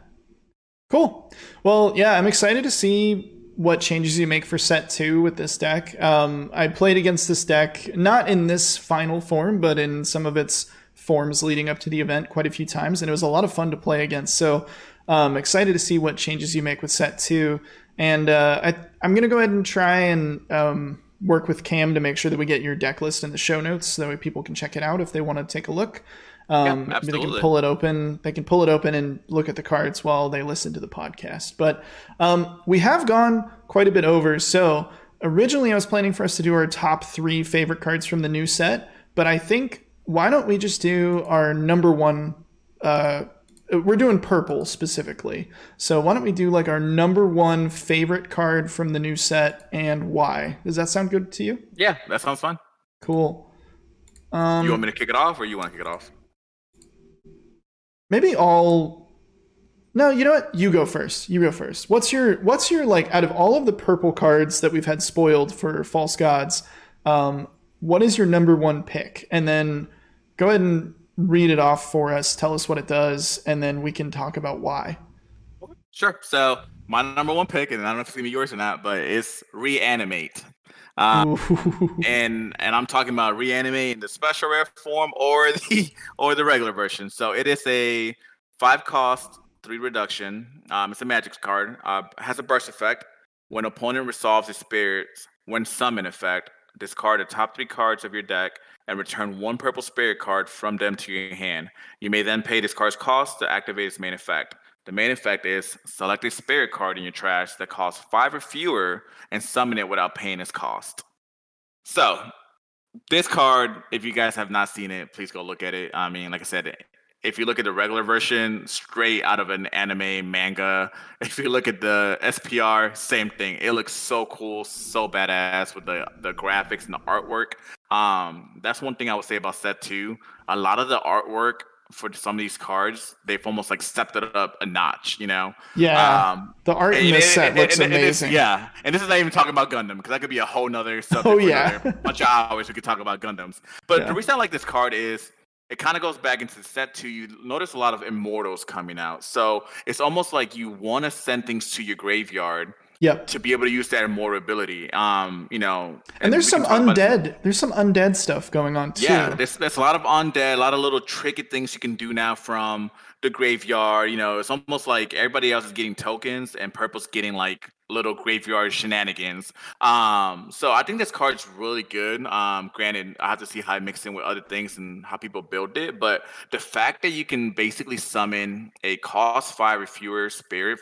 S1: Cool. Well, yeah, I'm excited to see what changes you make for set two with this deck. Um, I played against this deck, not in this final form, but in some of its forms leading up to the event quite a few times, and it was a lot of fun to play against. So um, excited to see what changes you make with set two. And uh, I, am going to go ahead and try and um, work with Cam to make sure that we get your deck list in the show notes so that way people can check it out if they want to take a look. Um,
S2: yeah,
S1: they can pull it open. They can pull it open and look at the cards while they listen to the podcast. But um, we have gone quite a bit over. So originally, I was planning for us to do our top three favorite cards from the new set. But I think why don't we just do our number one? Uh, we're doing purple specifically. So why don't we do like our number one favorite card from the new set and why? Does that sound good to you?
S2: Yeah, that sounds fun.
S1: Cool.
S2: Um, you want me to kick it off, or you want to kick it off?
S1: Maybe all no you know what? You go first. You go first. What's your what's your like out of all of the purple cards that we've had spoiled for false gods um, what is your number one pick? And then go ahead and read it off for us. Tell us what it does and then we can talk about why.
S2: Sure. So my number one pick and i don't know if it's gonna be yours or not but it's reanimate um, and and I'm talking about reanimate in the special rare form or the or the regular version. So it is a five cost, three reduction. Um, it's a magic card. Uh, has a burst effect. When opponent resolves its spirits, when summon effect, discard the top three cards of your deck and return one purple spirit card from them to your hand. You may then pay this card's cost to activate its main effect. The main effect is select a spirit card in your trash that costs five or fewer and summon it without paying its cost. So, this card, if you guys have not seen it, please go look at it. I mean, like I said, if you look at the regular version, straight out of an anime manga. If you look at the SPR, same thing. It looks so cool, so badass with the the graphics and the artwork. Um, that's one thing I would say about set two. A lot of the artwork for some of these cards, they've almost like stepped it up a notch, you know?
S1: Yeah. Um, the art in this set looks and, amazing.
S2: yeah. And this is not even talking about Gundam because that could be a whole nother subject. Oh, yeah. bunch of hours we could talk about Gundams. But yeah. the reason I like this card is it kind of goes back into set two. You notice a lot of immortals coming out. So it's almost like you want to send things to your graveyard
S1: Yep.
S2: To be able to use that more ability. Um, you know.
S1: And, and there's some undead. About, there's some undead stuff going on too.
S2: Yeah, there's there's a lot of undead, a lot of little tricky things you can do now from the graveyard. You know, it's almost like everybody else is getting tokens and Purple's getting like little graveyard shenanigans. Um, so I think this card's really good. Um, granted, I have to see how it mixes in with other things and how people build it, but the fact that you can basically summon a cost five or fewer spirit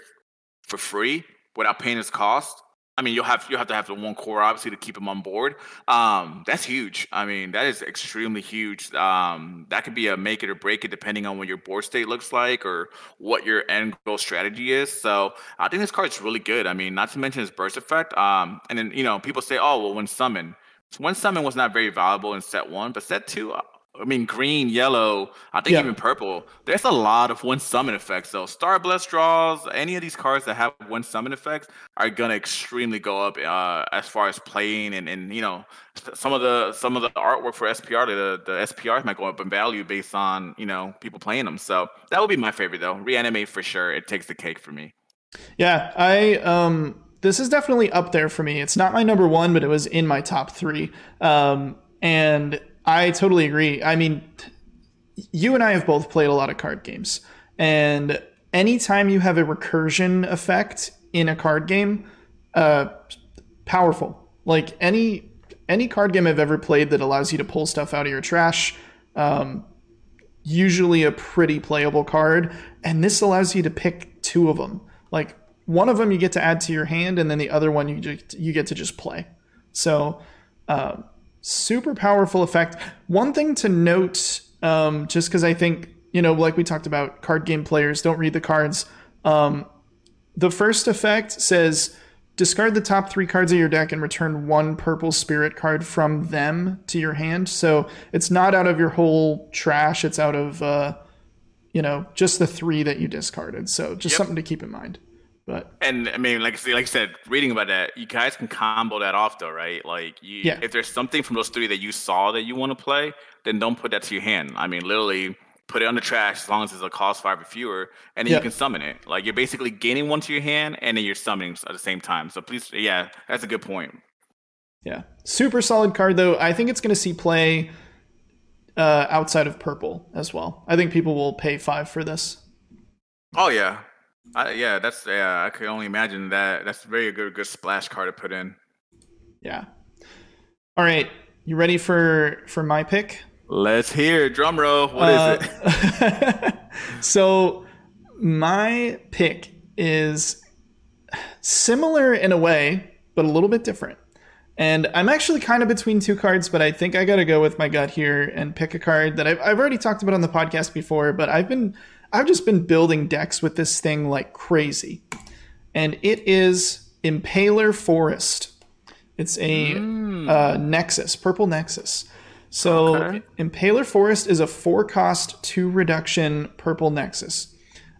S2: for free without paying his cost. I mean, you'll have you have to have the one core obviously to keep him on board. Um, that's huge. I mean, that is extremely huge. Um, that could be a make it or break it depending on what your board state looks like or what your end goal strategy is. So I think this card is really good. I mean, not to mention his burst effect. Um, and then you know people say, oh well, when summon. When summon was not very valuable in set one, but set two, I mean, green, yellow, I think yeah. even purple. There's a lot of when summon effects. So Star Blast draws, any of these cards that have when summon effects are gonna extremely go up uh, as far as playing and, and you know some of the some of the artwork for SPR the the SPRs might go up in value based on you know people playing them. So that would be my favorite though. Reanimate for sure. It takes the cake for me.
S1: Yeah, I um this is definitely up there for me. It's not my number one, but it was in my top three. Um, and I totally agree. I mean, you and I have both played a lot of card games, and anytime you have a recursion effect in a card game, uh, powerful. Like any any card game I've ever played that allows you to pull stuff out of your trash, um, usually a pretty playable card, and this allows you to pick two of them. Like one of them you get to add to your hand, and then the other one you just, you get to just play. So. Uh, super powerful effect. One thing to note, um, just because I think, you know, like we talked about, card game players don't read the cards. Um, the first effect says discard the top three cards of your deck and return one purple spirit card from them to your hand. So it's not out of your whole trash, it's out of, uh, you know, just the three that you discarded. So just yep. something to keep in mind. But
S2: and I mean, like like I said, reading about that, you guys can combo that off though, right? Like, you, yeah. if there's something from those three that you saw that you want to play, then don't put that to your hand. I mean, literally put it on the trash as long as it's a cost five or fewer, and then yeah. you can summon it. Like you're basically gaining one to your hand, and then you're summoning at the same time. So please, yeah, that's a good point.
S1: Yeah, super solid card though. I think it's going to see play uh, outside of purple as well. I think people will pay five for this.
S2: Oh yeah, I, yeah, that's yeah. I could only imagine that. That's a very good good splash card to put in.
S1: Yeah. All right, you ready for for my pick?
S2: Let's hear drum roll. What uh, is
S1: it? so my pick is similar in a way, but a little bit different. And I'm actually kind of between two cards, but I think I got to go with my gut here and pick a card that I've, I've already talked about on the podcast before, but I've been I've just been building decks with this thing like crazy. And it is Impaler Forest. It's a mm. uh, Nexus, purple Nexus. So okay. Impaler Forest is a four cost two reduction purple Nexus.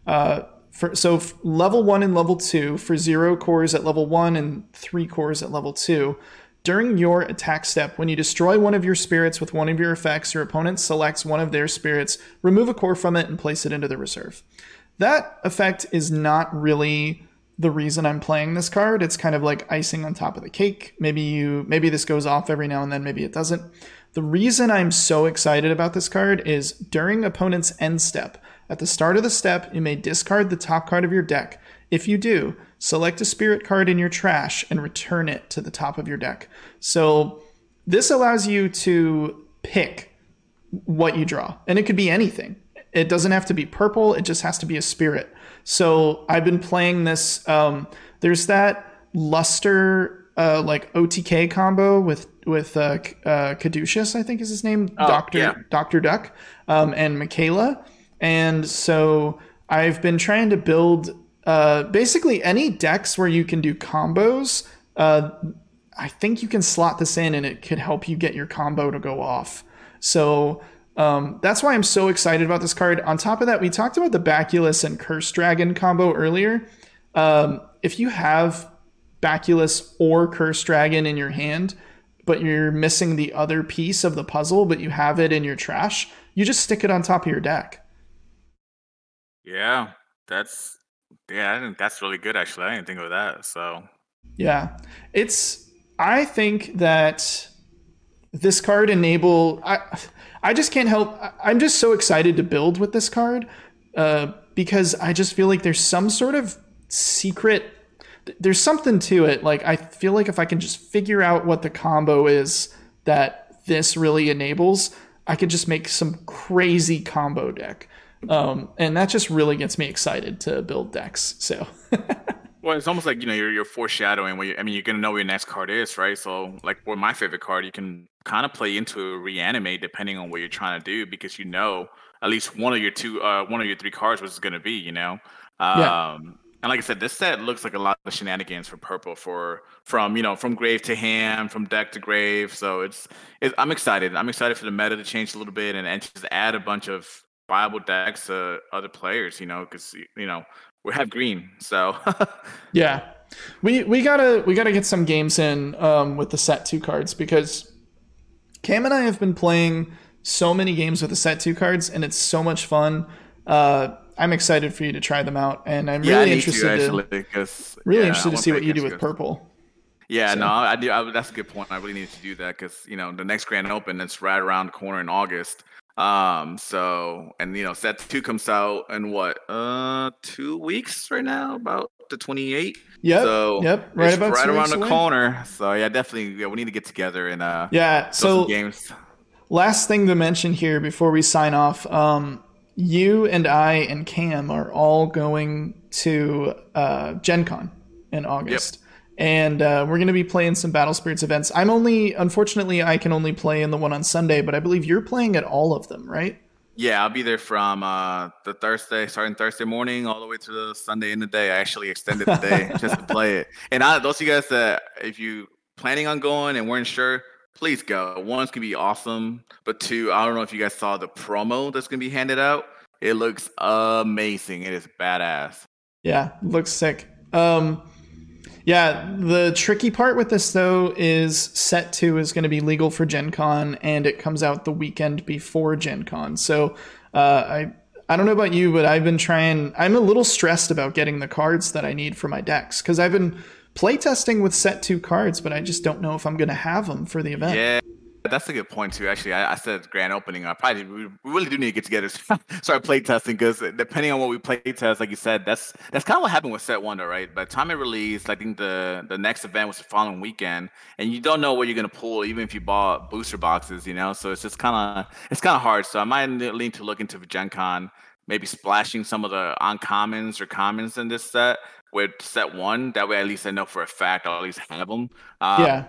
S1: Uh, for, so level one and level two for zero cores at level one and three cores at level two. During your attack step, when you destroy one of your spirits with one of your effects, your opponent selects one of their spirits, remove a core from it, and place it into the reserve. That effect is not really the reason I'm playing this card. It's kind of like icing on top of the cake. Maybe you maybe this goes off every now and then, maybe it doesn't. The reason I'm so excited about this card is during opponent's end step. At the start of the step, you may discard the top card of your deck. If you do, select a spirit card in your trash and return it to the top of your deck. So this allows you to pick what you draw, and it could be anything. It doesn't have to be purple, it just has to be a spirit. So I've been playing this. Um, there's that luster uh, like OTK combo with with uh, uh, Caduceus, I think is his name, oh, Doctor yeah. Doctor Duck, um, and Michaela. And so I've been trying to build uh, basically any decks where you can do combos. Uh, I think you can slot this in and it could help you get your combo to go off. So um, that's why I'm so excited about this card. On top of that, we talked about the Baculus and Curse Dragon combo earlier. Um, if you have Baculus or Curse Dragon in your hand, but you're missing the other piece of the puzzle, but you have it in your trash, you just stick it on top of your deck.
S2: Yeah, that's yeah, I think that's really good actually. I didn't think of that. So
S1: yeah, it's. I think that this card enable. I I just can't help. I'm just so excited to build with this card uh, because I just feel like there's some sort of secret. There's something to it. Like I feel like if I can just figure out what the combo is that this really enables, I could just make some crazy combo deck. Um, and that just really gets me excited to build decks. So.
S2: well, it's almost like you know you're, you're foreshadowing. Where you, I mean, you're gonna know what your next card is, right? So, like, for my favorite card, you can kind of play into reanimate depending on what you're trying to do because you know at least one of your two, uh, one of your three cards was going to be, you know. Um, yeah. And like I said, this set looks like a lot of shenanigans for purple for from you know from grave to hand, from deck to grave. So it's, it's I'm excited. I'm excited for the meta to change a little bit and, and just add a bunch of viable decks to other players. You know, because you know we have green, so
S1: yeah, we we gotta we gotta get some games in um, with the set two cards because Cam and I have been playing so many games with the set two cards, and it's so much fun. Uh, I'm excited for you to try them out, and I'm yeah, really interested to, actually, because really yeah, interested to see what you do with purple.
S2: Yeah, so. no, I do. I, that's a good point. I really need to do that because you know the next Grand Open that's right around the corner in August. Um, so and you know, set two comes out in what uh two weeks right now, about the 28.
S1: Yep.
S2: So
S1: yep, right about
S2: right around the away. corner. So yeah, definitely. Yeah, we need to get together and uh
S1: yeah. So games. Last thing to mention here before we sign off. Um, you and I and Cam are all going to uh, Gen Con in August. Yep. And uh, we're going to be playing some Battle Spirits events. I'm only, unfortunately, I can only play in the one on Sunday, but I believe you're playing at all of them, right?
S2: Yeah, I'll be there from uh, the Thursday, starting Thursday morning, all the way to the Sunday in the day. I actually extended the day just to play it. And I, those of you guys that, if you planning on going and weren't sure, please go. One's gonna be awesome, but two, I don't know if you guys saw the promo that's gonna be handed out. It looks amazing. It is badass.
S1: Yeah, looks sick. Um, yeah, the tricky part with this though is set two is going to be legal for Gen Con and it comes out the weekend before Gen Con. So uh, I I don't know about you, but I've been trying. I'm a little stressed about getting the cards that I need for my decks because I've been playtesting with set two cards, but I just don't know if I'm going to have them for the event.
S2: Yeah, that's a good point too. Actually, I, I said grand opening. I probably we really do need to get together, start play testing because depending on what we play test, like you said, that's that's kind of what happened with Set Wonder, right? By the time it released, I think the the next event was the following weekend, and you don't know what you're gonna pull, even if you bought booster boxes, you know. So it's just kind of it's kind of hard. So I might lean to look into Gen Con, maybe splashing some of the uncommons or commons in this set with set one. That way, at least I know for a fact I'll at least have them. Um, yeah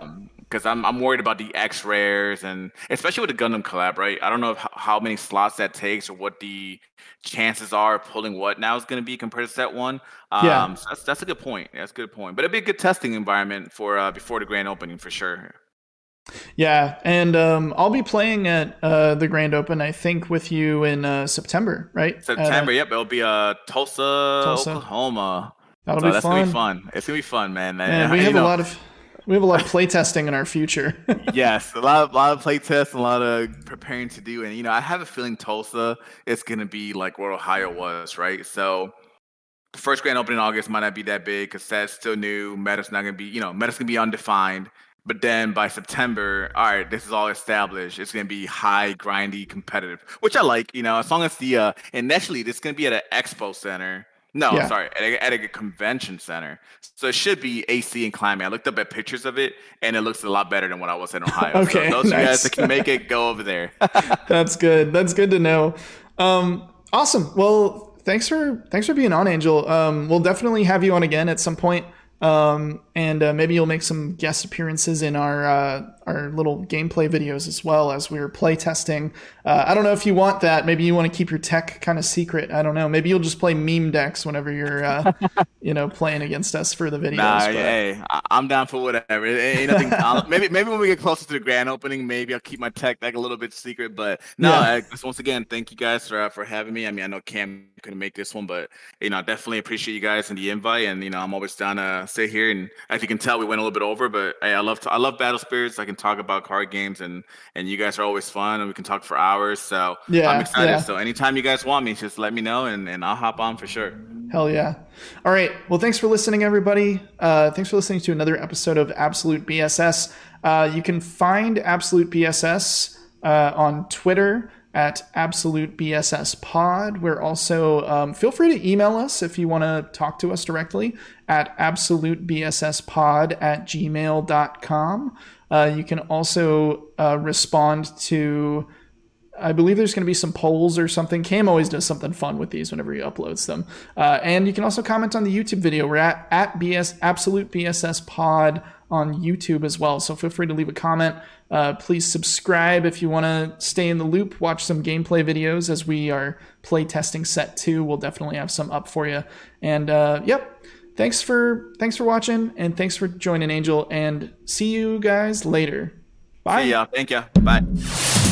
S2: because I'm I'm worried about the X rares and especially with the Gundam collab, right? I don't know if, how many slots that takes or what the chances are of pulling what now is going to be compared to set one. Um, yeah, so that's that's a good point. That's a good point. But it'd be a good testing environment for uh, before the grand opening for sure.
S1: Yeah, and um, I'll be playing at uh, the Grand Open, I think, with you in uh, September, right?
S2: September, at, yep. It'll be uh, Tulsa, Tulsa, Oklahoma.
S1: That'll so be
S2: that's
S1: fun.
S2: gonna be fun. It's gonna be fun, man.
S1: And we have know, a lot of we have a lot of playtesting in our future.
S2: yes, a lot of, lot of playtests, a lot of preparing to do. And, you know, I have a feeling Tulsa is going to be like where Ohio was, right? So the first grand opening in August might not be that big because that's still new. Meta's not going to be, you know, meta's going to be undefined. But then by September, all right, this is all established. It's going to be high, grindy, competitive, which I like, you know, as long as the, uh, initially, this is going to be at an expo center no, yeah. sorry, at a, at a, convention center. So it should be AC and climate. I looked up at pictures of it, and it looks a lot better than what I was in Ohio.
S1: okay,
S2: so those nice. guys that can make it, go over there.
S1: That's good. That's good to know. Um, awesome. Well, thanks for thanks for being on, Angel. Um, we'll definitely have you on again at some point. Um, and uh, maybe you'll make some guest appearances in our uh, our little gameplay videos as well as we are play testing. Uh, I don't know if you want that. Maybe you want to keep your tech kind of secret. I don't know. Maybe you'll just play meme decks whenever you're uh, you know playing against us for the videos.
S2: Nah, but... hey, I'm down for whatever. Ain't nothing. maybe maybe when we get closer to the grand opening, maybe I'll keep my tech deck a little bit secret. But no, yeah. I, once again, thank you guys for uh, for having me. I mean, I know Cam couldn't make this one, but you know, I definitely appreciate you guys and the invite. And you know, I'm always down to sit here and as you can tell, we went a little bit over, but hey, I love to, I love Battle Spirits. I can talk about card games, and and you guys are always fun, and we can talk for hours. So yeah, I'm excited. Yeah. So anytime you guys want me, just let me know, and and I'll hop on for sure.
S1: Hell yeah! All right. Well, thanks for listening, everybody. Uh, thanks for listening to another episode of Absolute BSS. Uh, you can find Absolute BSS uh, on Twitter at Absolute BSS Pod. We're also, um, feel free to email us if you want to talk to us directly at absolutebsspod at gmail.com. Uh, you can also uh, respond to, I believe there's going to be some polls or something. Cam always does something fun with these whenever he uploads them. Uh, and you can also comment on the YouTube video. We're at, at BS, Absolute BSS Pod on YouTube as well. So feel free to leave a comment. Uh, please subscribe if you want to stay in the loop. Watch some gameplay videos as we are play testing set two. We'll definitely have some up for you. And uh, yep, thanks for thanks for watching and thanks for joining Angel. And see you guys later. Bye.
S2: See ya. Thank you. Bye.